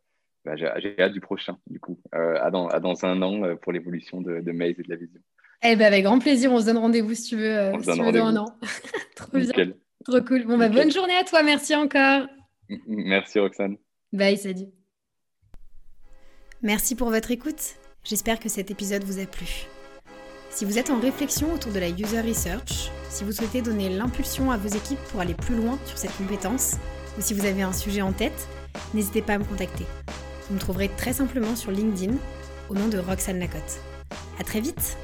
bah, j'ai hâte du prochain, du coup, euh, à, dans, dans, un an pour l'évolution de, de Maze et de la vision.
Eh ben, avec grand plaisir, on se donne rendez-vous si tu veux, si tu veux dans un an. <laughs> Trop bien. Trop cool. Bon, bah, bonne journée à toi. Merci encore.
Merci, Roxane.
Bye, salut. Merci pour votre écoute. J'espère que cet épisode vous a plu. Si vous êtes en réflexion autour de la user research, si vous souhaitez donner l'impulsion à vos équipes pour aller plus loin sur cette compétence, si vous avez un sujet en tête, n'hésitez pas à me contacter. Vous me trouverez très simplement sur LinkedIn au nom de Roxane Lacotte. A très vite